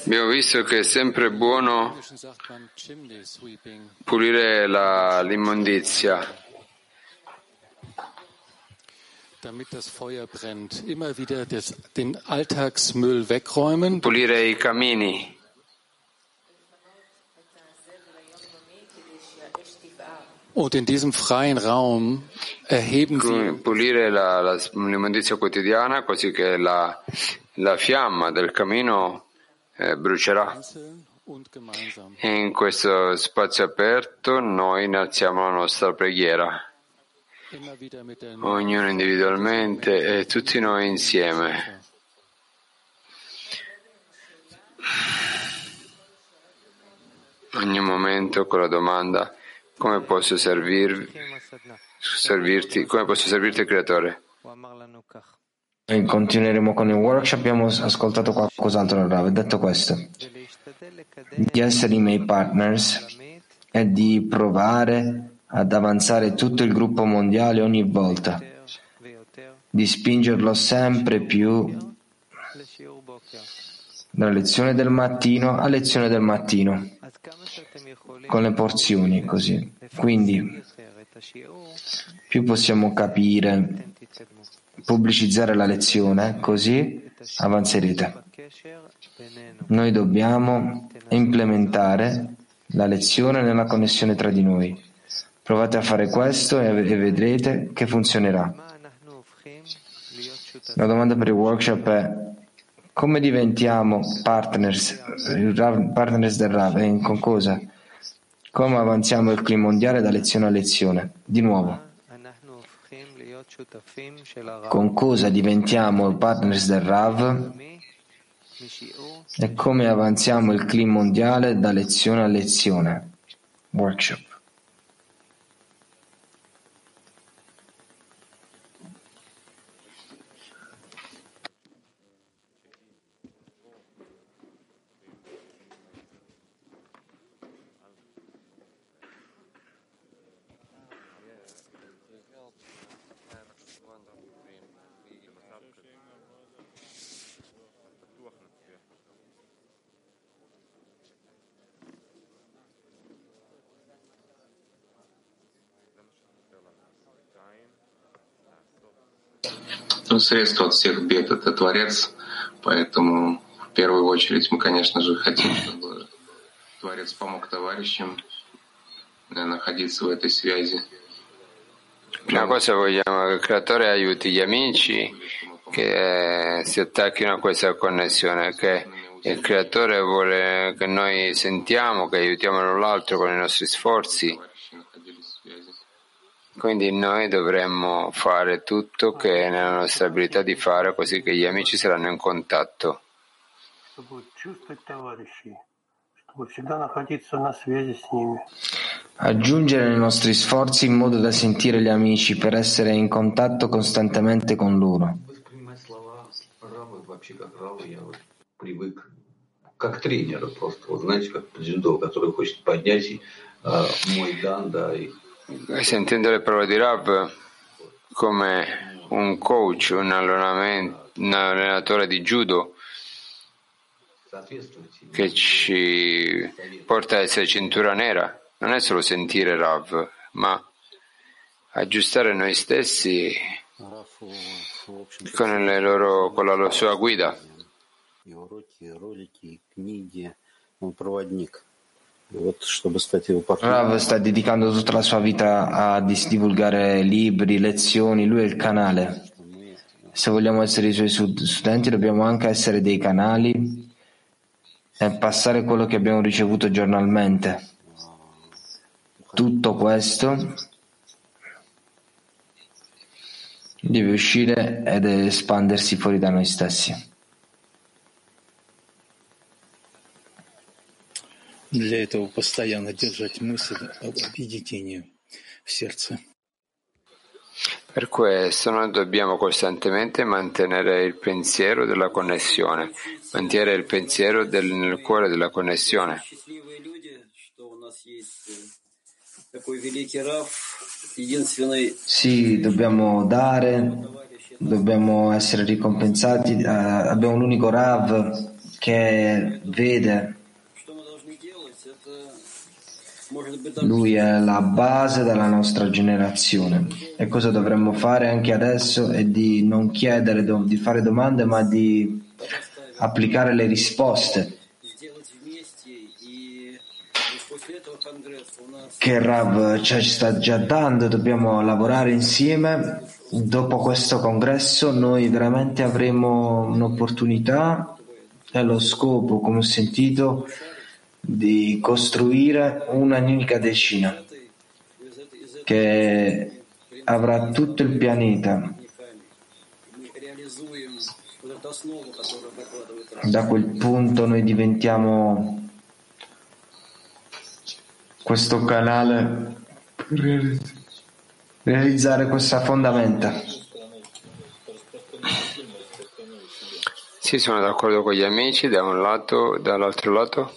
Abbiamo visto che è sempre buono pulire la, l'immondizia damit das Feuer brennt. Immer wieder das, den Alltagsmüll wegräumen. pulire i camini, Und in diesem freien Raum erheben wir pulire la- la- l'immondizia quotidiana così che la, la fiamma del camino eh, brucerà. E in questo spazio aperto noi innalziamo la nostra preghiera, immer wieder mit der ognuno individualmente e tutti noi insieme. Ogni momento con la domanda come posso servirvi, servirti, come posso servirti creatore? Continueremo con il workshop, abbiamo ascoltato qualcos'altro Rav, detto questo, di essere i miei partners e di provare ad avanzare tutto il gruppo mondiale ogni volta, di spingerlo sempre più dalla lezione del mattino a lezione del mattino, con le porzioni così. Quindi più possiamo capire, pubblicizzare la lezione, così avanzerete. Noi dobbiamo implementare la lezione nella connessione tra di noi Provate a fare questo e vedrete che funzionerà. La domanda per il workshop è come diventiamo partners, partners del Rav e con cosa? Come avanziamo il clima mondiale da lezione a lezione? Di nuovo. Con cosa diventiamo partners del Rav e come avanziamo il clima mondiale da lezione a lezione? Workshop. Средство от всех бед — это Творец, поэтому в первую очередь мы, конечно же, хотим, чтобы Творец помог товарищам э, находиться в этой связи. Eh, il creatore vuole che noi sentiamo, che aiutiamo l'un l'altro con i nostri sforzi. Quindi noi dovremmo fare tutto che è nella nostra abilità di fare così che gli amici saranno in contatto. чтобы чувствовать товарищей, чтобы всегда находиться на связи с ними. Aggiungere i nostri sforzi in modo da sentire gli amici per essere in contatto costantemente con loro. Воспринимать слова Равы вообще как Равы я вот привык как тренера просто. Вот знаете, как дзюдо, который хочет поднять и, а, мой дан, да, и E Sentendo le parole di Rav come un coach, un, un allenatore di judo che ci porta a essere cintura nera non è solo sentire Rav, ma aggiustare noi stessi con, loro, con la sua guida. Rav sta dedicando tutta la sua vita a divulgare libri, lezioni, lui è il canale. Se vogliamo essere i suoi stud- studenti dobbiamo anche essere dei canali e passare quello che abbiamo ricevuto giornalmente. Tutto questo deve uscire ed espandersi fuori da noi stessi. Для этого постоянно держать мысль об объединении в сердце. Per questo noi dobbiamo costantemente mantenere il pensiero della connessione, mantenere il pensiero del, nel cuore della connessione. Счастливые люди, что у нас есть э, такой великий Раф, единственный Sì, dobbiamo dare, dobbiamo essere ricompensati. eh, abbiamo un unico Rav che vede, lui è la base della nostra generazione e cosa dovremmo fare anche adesso è di non chiedere do, di fare domande ma di applicare le risposte che Rav cioè, ci sta già dando, dobbiamo lavorare insieme. Dopo questo congresso noi veramente avremo un'opportunità e lo scopo, come ho sentito, di costruire un'unica decina che avrà tutto il pianeta da quel punto noi diventiamo questo canale per realizzare questa fondamenta. Sì, sono d'accordo con gli amici da un lato, dall'altro lato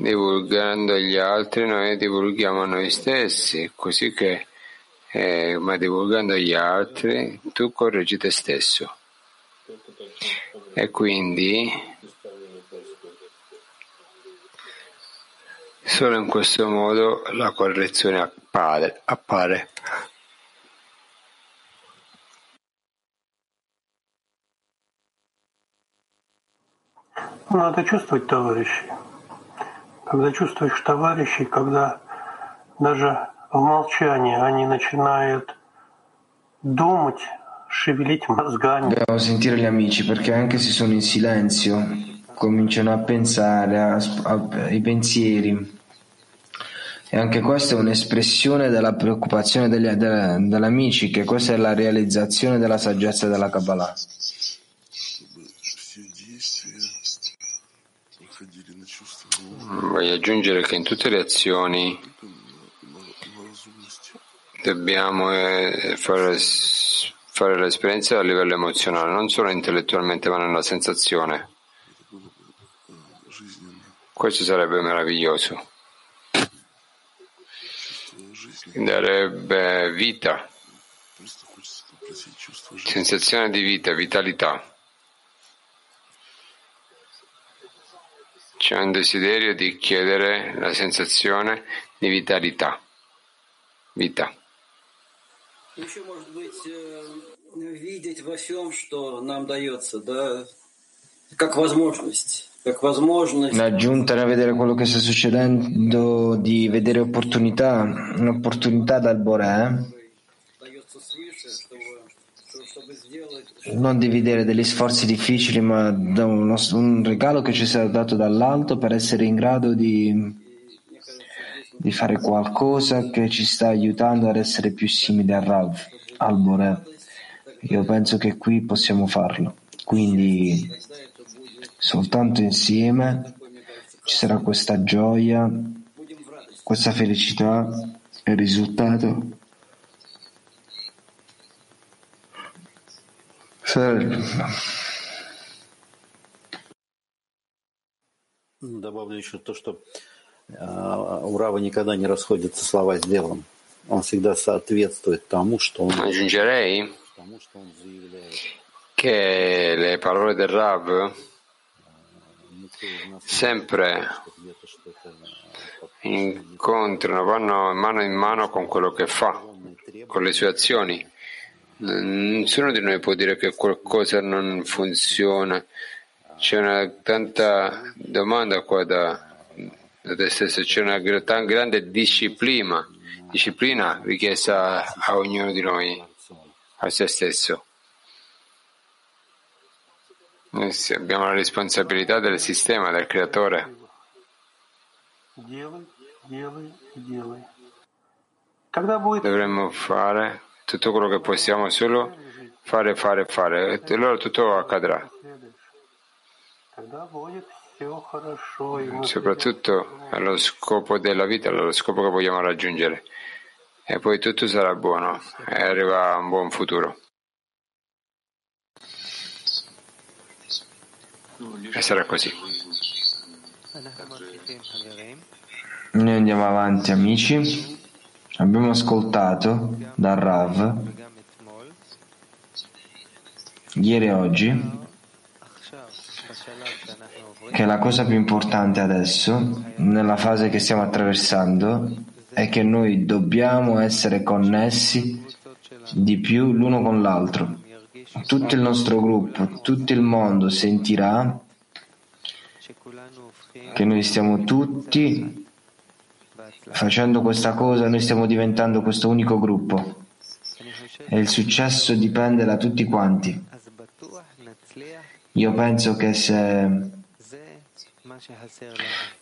divulgando agli altri noi divulghiamo noi stessi, così che, eh, ma divulgando agli altri tu correggi te stesso. E quindi solo in questo modo la correzione appare. appare. Надо чувствовать товарищей. Когда чувствуешь товарищей, когда даже в молчании они начинают думать, шевелить мозгами. Dobbiamo sentire gli amici perché anche se sono in silenzio cominciano a pensare a- a- ai pensieri. E anche questa è un'espressione della preoccupazione degli, della- degli amici, che questa è la realizzazione della saggezza della Kabbalah. Voglio aggiungere che in tutte le azioni dobbiamo fare, fare l'esperienza a livello emozionale, non solo intellettualmente ma nella sensazione. Questo sarebbe meraviglioso. Darebbe vita, sensazione di vita, vitalità. C'è un desiderio di chiedere la sensazione di vitalità, vita. Еще, может быть, э, видеть во всем, что нам дается, да, как возможность. Как возможность In aggiunta a vedere quello che sta succedendo, di vedere opportunità, un'opportunità dal Boré, Non di vedere degli sforzi difficili, ma da uno- un regalo che ci sia dato dall'alto per essere in grado di, di fare qualcosa che ci sta aiutando ad essere più simili a Rav, al Boré. Io penso che qui possiamo farlo. Quindi soltanto insieme ci sarà questa gioia, questa felicità e il risultato Добавлю еще то, что а, у Рава никогда не расходятся слова с делом. Он всегда соответствует тому, что он, Aggiungerei тому, что он заявляет. che le parole del Rav sempre incontrano, vanno mano in mano con quello che fa, con le sue azioni. Nessuno di noi può dire che qualcosa non funziona. C'è una tanta domanda qua da, da te stesso, c'è una tan grande disciplina, disciplina richiesta a ognuno di noi, a se stesso. Noi abbiamo la responsabilità del sistema, del creatore. Dovremmo fare tutto quello che possiamo solo fare, fare, fare e allora tutto accadrà. Soprattutto allo scopo della vita, allo scopo che vogliamo raggiungere. E poi tutto sarà buono e arriva un buon futuro. E sarà così. Noi andiamo avanti amici. Abbiamo ascoltato dal Rav ieri e oggi che la cosa più importante adesso, nella fase che stiamo attraversando, è che noi dobbiamo essere connessi di più l'uno con l'altro. Tutto il nostro gruppo, tutto il mondo sentirà che noi stiamo tutti facendo questa cosa, noi stiamo diventando questo unico gruppo e il successo dipende da tutti quanti. Io penso che se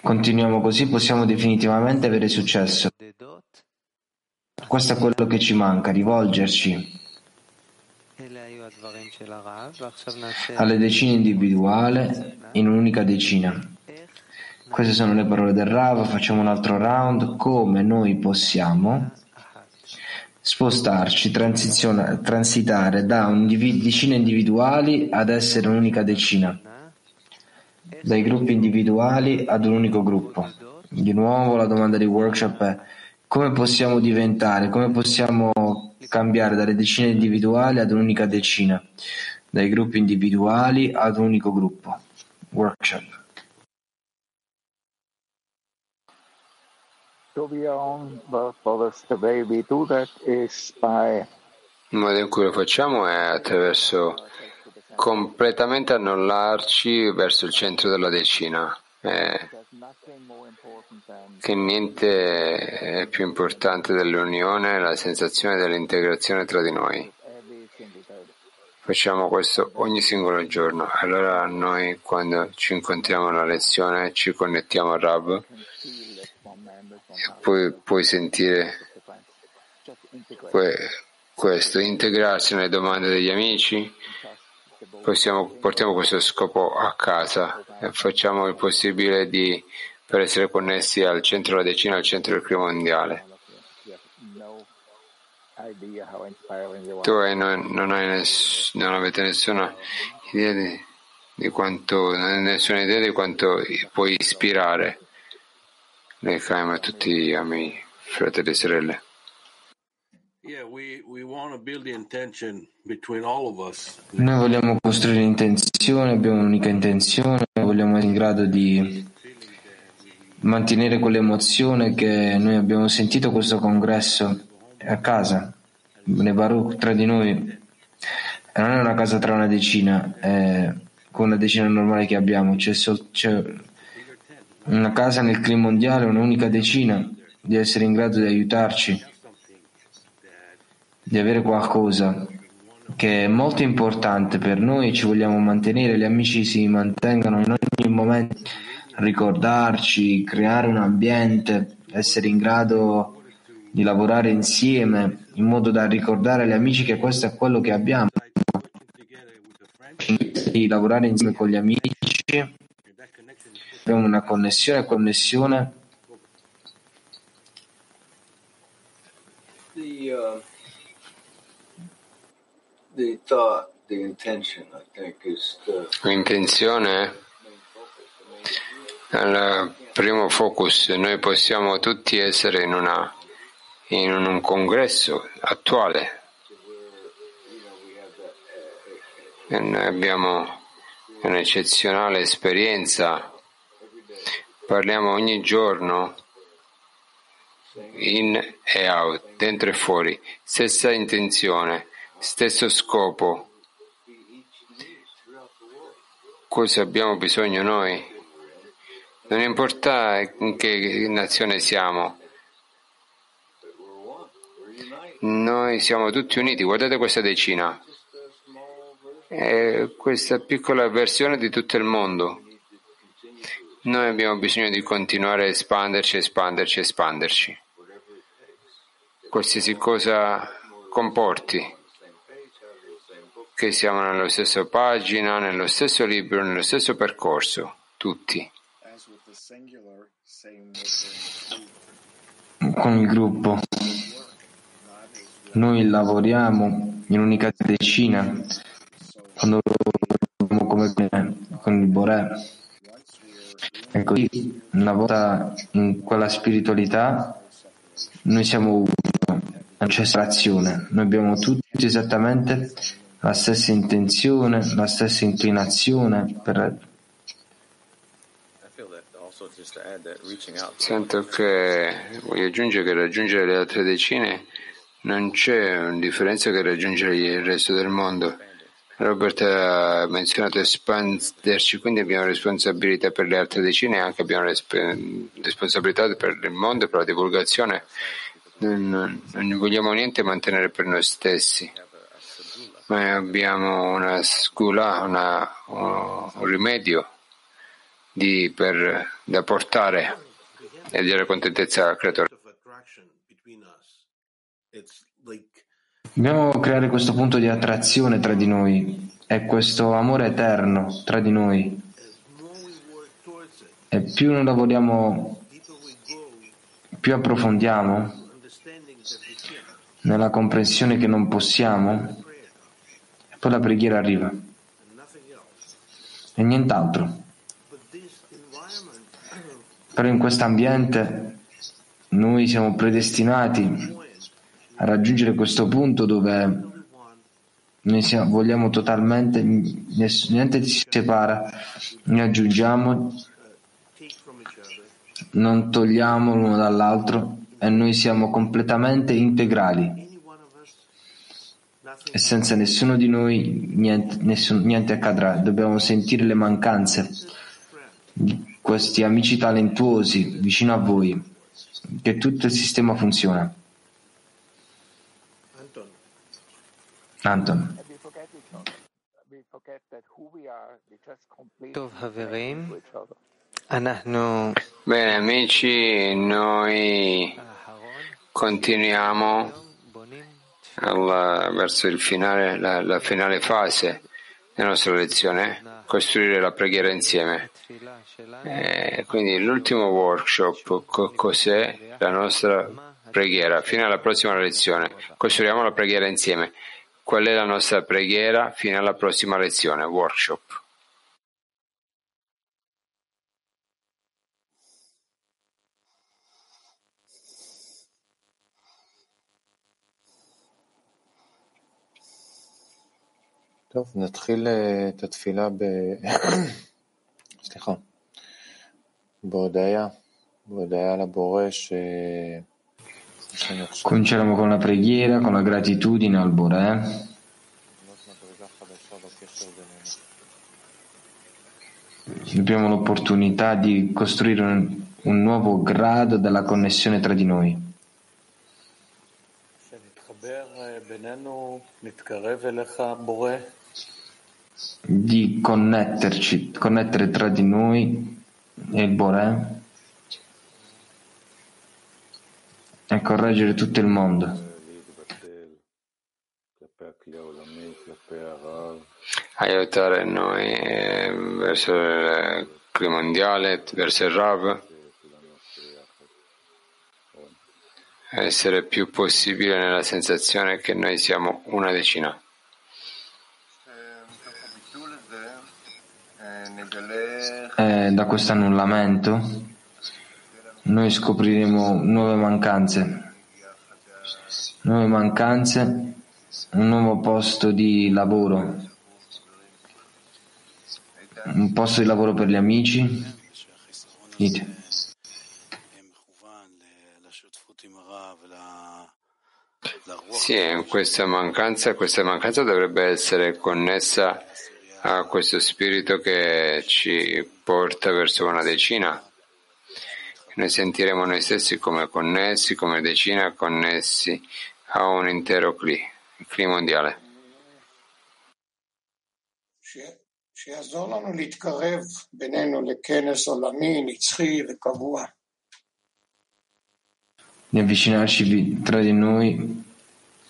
continuiamo così possiamo definitivamente avere successo. Questo è quello che ci manca, rivolgerci alle decine individuali in un'unica decina. Queste sono le parole del Rav, facciamo un altro round, come noi possiamo spostarci, transitare da un individu- decine individuali ad essere un'unica decina, dai gruppi individuali ad un unico gruppo. Di nuovo la domanda di workshop è come possiamo diventare, come possiamo cambiare dalle decine individuali ad un'unica decina, dai gruppi individuali ad un unico gruppo. Workshop. Il modo in cui lo facciamo è attraverso completamente annullarci verso il centro della decina. Che niente è più importante dell'unione la sensazione dell'integrazione tra di noi. Facciamo questo ogni singolo giorno. Allora noi quando ci incontriamo alla lezione ci connettiamo a Rab poi puoi sentire que- questo, integrarsi nelle domande degli amici, possiamo, portiamo questo scopo a casa e facciamo il possibile di, per essere connessi al centro della decina, al centro del clima mondiale. Tu non, non, hai ness, non avete nessuna idea di, di quanto, nessuna idea di quanto puoi ispirare nel Kaim a tutti gli amici, fratelli e sorelle. Noi vogliamo costruire intenzione, abbiamo un'unica intenzione, vogliamo essere in grado di mantenere quell'emozione che noi abbiamo sentito questo congresso a casa, ne Baruch tra di noi. Non è una casa tra una decina, è con una decina normale che abbiamo, c'è, sol- c'è una casa nel clima mondiale, un'unica decina, di essere in grado di aiutarci, di avere qualcosa che è molto importante per noi ci vogliamo mantenere, gli amici si mantengano in ogni momento, ricordarci, creare un ambiente, essere in grado di lavorare insieme in modo da ricordare agli amici che questo è quello che abbiamo, di lavorare insieme con gli amici abbiamo una connessione, connessione. The, uh, the thought, the intention, I think, is the L'intenzione è il primo focus. Noi possiamo tutti essere in, una, in un congresso attuale. E noi abbiamo un'eccezionale esperienza Parliamo ogni giorno in e out, dentro e fuori, stessa intenzione, stesso scopo. Cosa abbiamo bisogno noi? Non importa in che nazione siamo, noi siamo tutti uniti. Guardate questa decina, è questa piccola versione di tutto il mondo. Noi abbiamo bisogno di continuare a espanderci, espanderci, espanderci. Qualsiasi cosa comporti, che siamo nella stessa pagina, nello stesso libro, nello stesso percorso, tutti. Con il gruppo. Noi lavoriamo in un'unica decina, quando lavoriamo come con il Boré. E così, una volta in quella spiritualità, noi siamo uno, non c'è separazione, noi abbiamo tutti esattamente la stessa intenzione, la stessa inclinazione per Sento che voglio aggiungere che raggiungere le altre decine non c'è differenza che raggiungere il resto del mondo. Robert ha menzionato espanderci, quindi abbiamo responsabilità per le altre decine e anche abbiamo responsabilità per il mondo per la divulgazione. Non, non vogliamo niente mantenere per noi stessi, ma abbiamo una scula, una, un rimedio di, per, da portare e dare contentezza al creatore. Dobbiamo creare questo punto di attrazione tra di noi e questo amore eterno tra di noi. E più noi lavoriamo, più approfondiamo nella comprensione che non possiamo, e poi la preghiera arriva. E nient'altro. Però in questo ambiente noi siamo predestinati raggiungere questo punto dove noi siamo, vogliamo totalmente, niente ci separa, ne aggiungiamo, non togliamo l'uno dall'altro e noi siamo completamente integrali. E senza nessuno di noi niente, nessun, niente accadrà. Dobbiamo sentire le mancanze di questi amici talentuosi vicino a voi, che tutto il sistema funziona. Anton. Bene amici, noi continuiamo alla, verso il finale, la, la finale fase della nostra lezione, costruire la preghiera insieme. Eh, quindi l'ultimo workshop, co- cos'è la nostra preghiera? Fino alla prossima lezione, costruiamo la preghiera insieme. Qual è la nostra preghiera fino alla prossima lezione, workshop? טוב, נתחיל את התפילה ב... סליחה, בהודיה, בהודיה לבורא ש... Cominciamo con la preghiera, con la gratitudine al Boré. Abbiamo l'opportunità di costruire un, un nuovo grado della connessione tra di noi. Di connetterci, connettere tra di noi e il Boré e correggere tutto il mondo. Aiutare noi eh, verso il clima mondiale, verso il Rav, essere più possibile nella sensazione che noi siamo una decina. E da questo annullamento noi scopriremo nuove mancanze, nuove mancanze, un nuovo posto di lavoro, un posto di lavoro per gli amici. Dite. Sì, questa mancanza, questa mancanza dovrebbe essere connessa a questo spirito che ci porta verso una decina Noi sentiremo noi stessi come connessi, come decina connessi a un intero CLI, il CLI mondiale. שיעזור לנו להתקרב בינינו לכנס עולמי, נצחי וקבוע. di avvicinarci tra di noi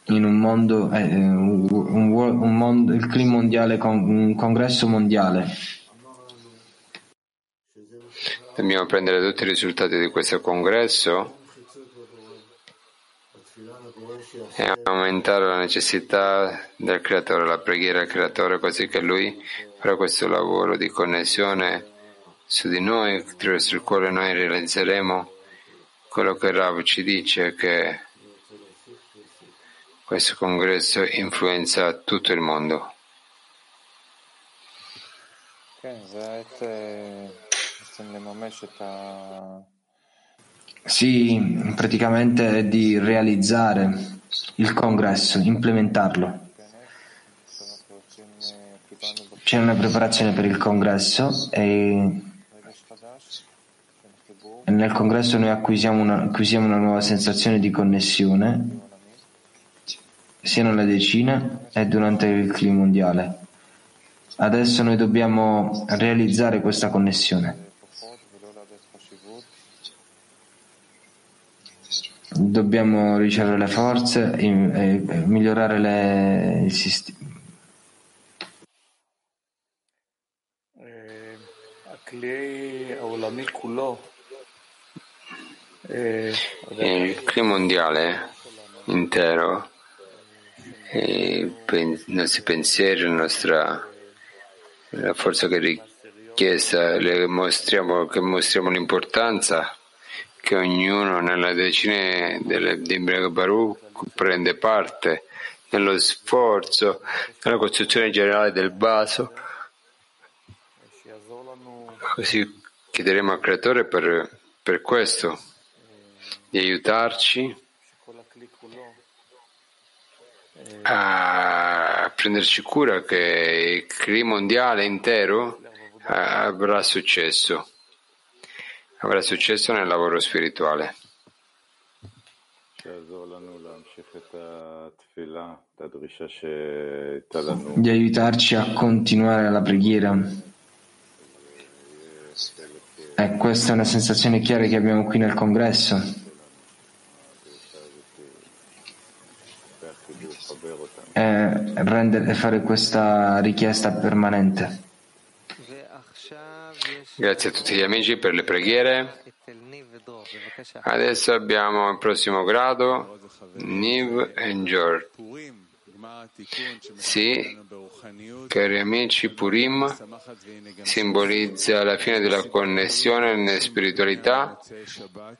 in un mondo, eh, un, un, un mondo il clima mondiale, un congresso mondiale. Dobbiamo prendere tutti i risultati di questo congresso e aumentare la necessità del creatore, la preghiera al creatore, così che lui farà questo lavoro di connessione su di noi, attraverso il quale noi realizzeremo quello che Rav ci dice che questo congresso influenza tutto il mondo. Sì, praticamente è di realizzare il congresso, implementarlo. C'è una preparazione per il congresso e nel congresso noi acquisiamo una, acquisiamo una nuova sensazione di connessione sia nella decina e durante il clima mondiale. Adesso noi dobbiamo realizzare questa connessione. Dobbiamo ricevere le forze e, e migliorare le, il sistema. Il clima mondiale intero, i nostri pensieri, la nostra la forza che richiesta, le mostriamo, che mostriamo l'importanza che ognuno nella decina di Baruch prende parte nello sforzo, nella costruzione generale del vaso. Così chiederemo al Creatore per, per questo, di aiutarci a prenderci cura che il clima mondiale intero avrà successo, avrà successo nel lavoro spirituale. Di aiutarci a continuare la preghiera. E questa è una sensazione chiara che abbiamo qui nel congresso. E rendere, fare questa richiesta permanente. Grazie a tutti gli amici per le preghiere. Adesso abbiamo il prossimo grado, Niv e Jor. Sì, cari amici, Purim simbolizza la fine della connessione nella spiritualità.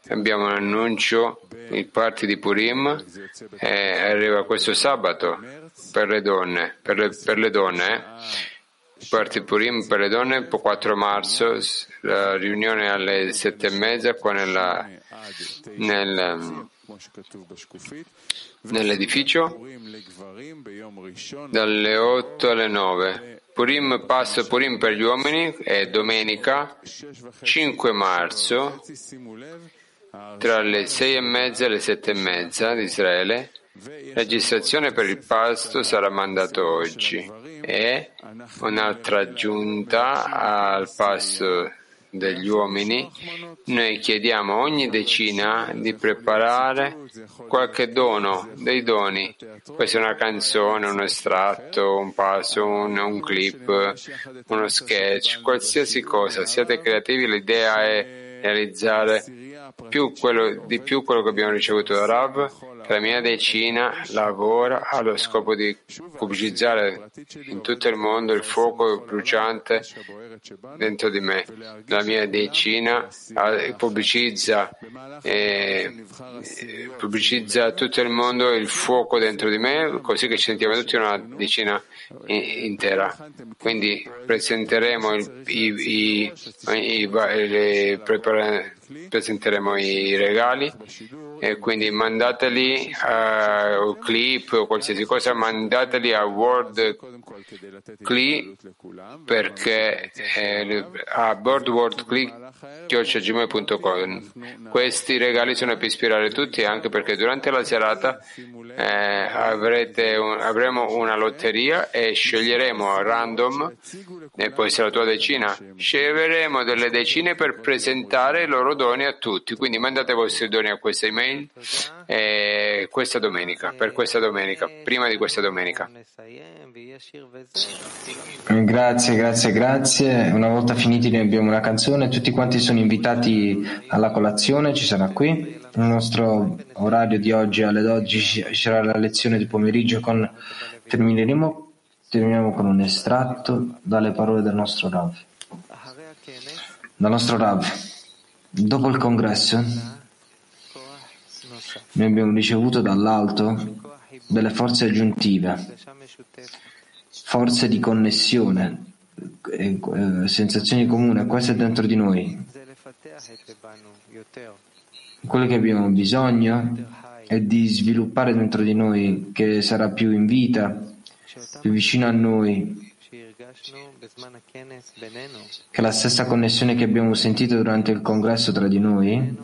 Abbiamo un annuncio, il party di Purim, e arriva questo sabato per le donne. Per le, per le donne eh. Party Purim per le donne, 4 marzo, la riunione alle sette e mezza qua nella, nel, nell'edificio dalle 8 alle 9. Purim, passo Purim per gli uomini è domenica 5 marzo tra le 6 e mezza e le 7 e mezza di Israele. Registrazione per il pasto sarà mandato oggi e un'altra aggiunta al pasto degli uomini, noi chiediamo ogni decina di preparare qualche dono, dei doni. Può essere una canzone, un estratto, un passo, un, un clip, uno sketch, qualsiasi cosa. Siate creativi, l'idea è realizzare più quello, di più quello che abbiamo ricevuto da Rav la mia decina lavora allo scopo di pubblicizzare in tutto il mondo il fuoco bruciante dentro di me. La mia decina pubblicizza, eh, pubblicizza tutto il mondo il fuoco dentro di me, così che ci sentiamo tutti una decina intera. Quindi presenteremo i, i, i, le, presenteremo i regali e quindi mandateli eh, o clip o qualsiasi cosa, mandateli a Word Cli perché eh, a boardwordclick.gmail.com questi regali sono per ispirare tutti anche perché durante la serata eh, avrete un, avremo una lotteria e sceglieremo a random e può essere la tua decina sceglieremo delle decine per presentare i loro doni a tutti quindi mandate i vostri doni a questa email eh, questa domenica per questa domenica prima di questa domenica Grazie, grazie, grazie. Una volta finiti noi abbiamo una canzone, tutti quanti sono invitati alla colazione, ci sarà qui. Il nostro orario di oggi alle 12 ci sarà la lezione di pomeriggio con termineremo, terminiamo con un estratto dalle parole del nostro Rav. Dal nostro Rav. Dopo il congresso noi abbiamo ricevuto dall'alto delle forze aggiuntive forze di connessione, eh, eh, sensazioni comuni, questo è dentro di noi. Quello che abbiamo bisogno è di sviluppare dentro di noi, che sarà più in vita, vicino a noi, che la stessa connessione che abbiamo sentito durante il congresso tra di noi,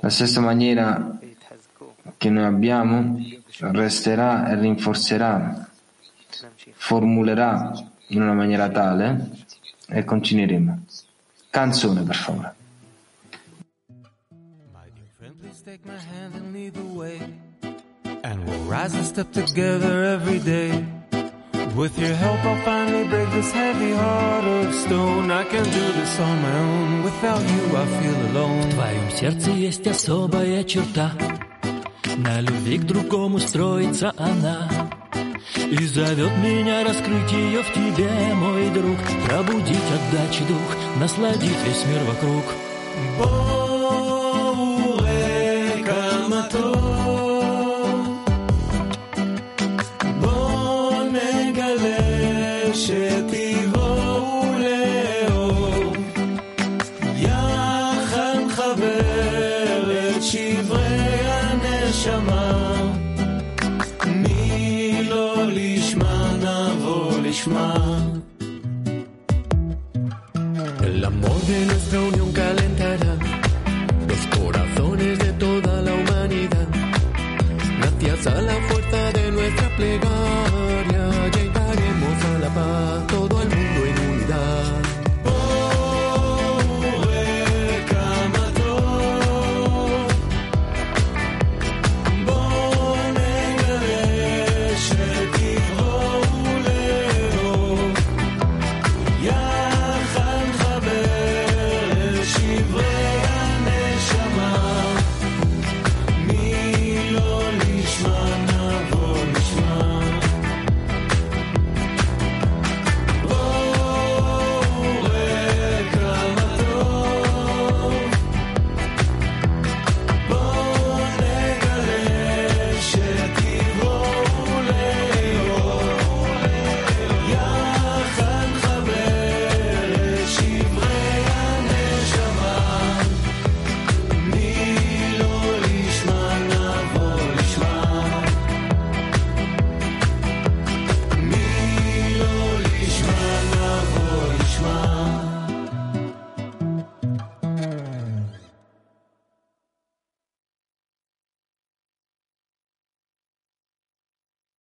la stessa maniera che noi abbiamo, resterà e rinforzerà formulerà in una maniera tale e continueremo. Canzone, per favore. And we'll rise a step together every day. With your help, I'll finally break this heavy heart of stone. I can do this on my own. Without you, I feel alone. В твоем сердце есть особая черта. На любви к другому строится она. И зовет меня раскрыть ее в тебе, мой друг Пробудить отдачи дух, насладить весь мир вокруг Боуэ, каматор plegar.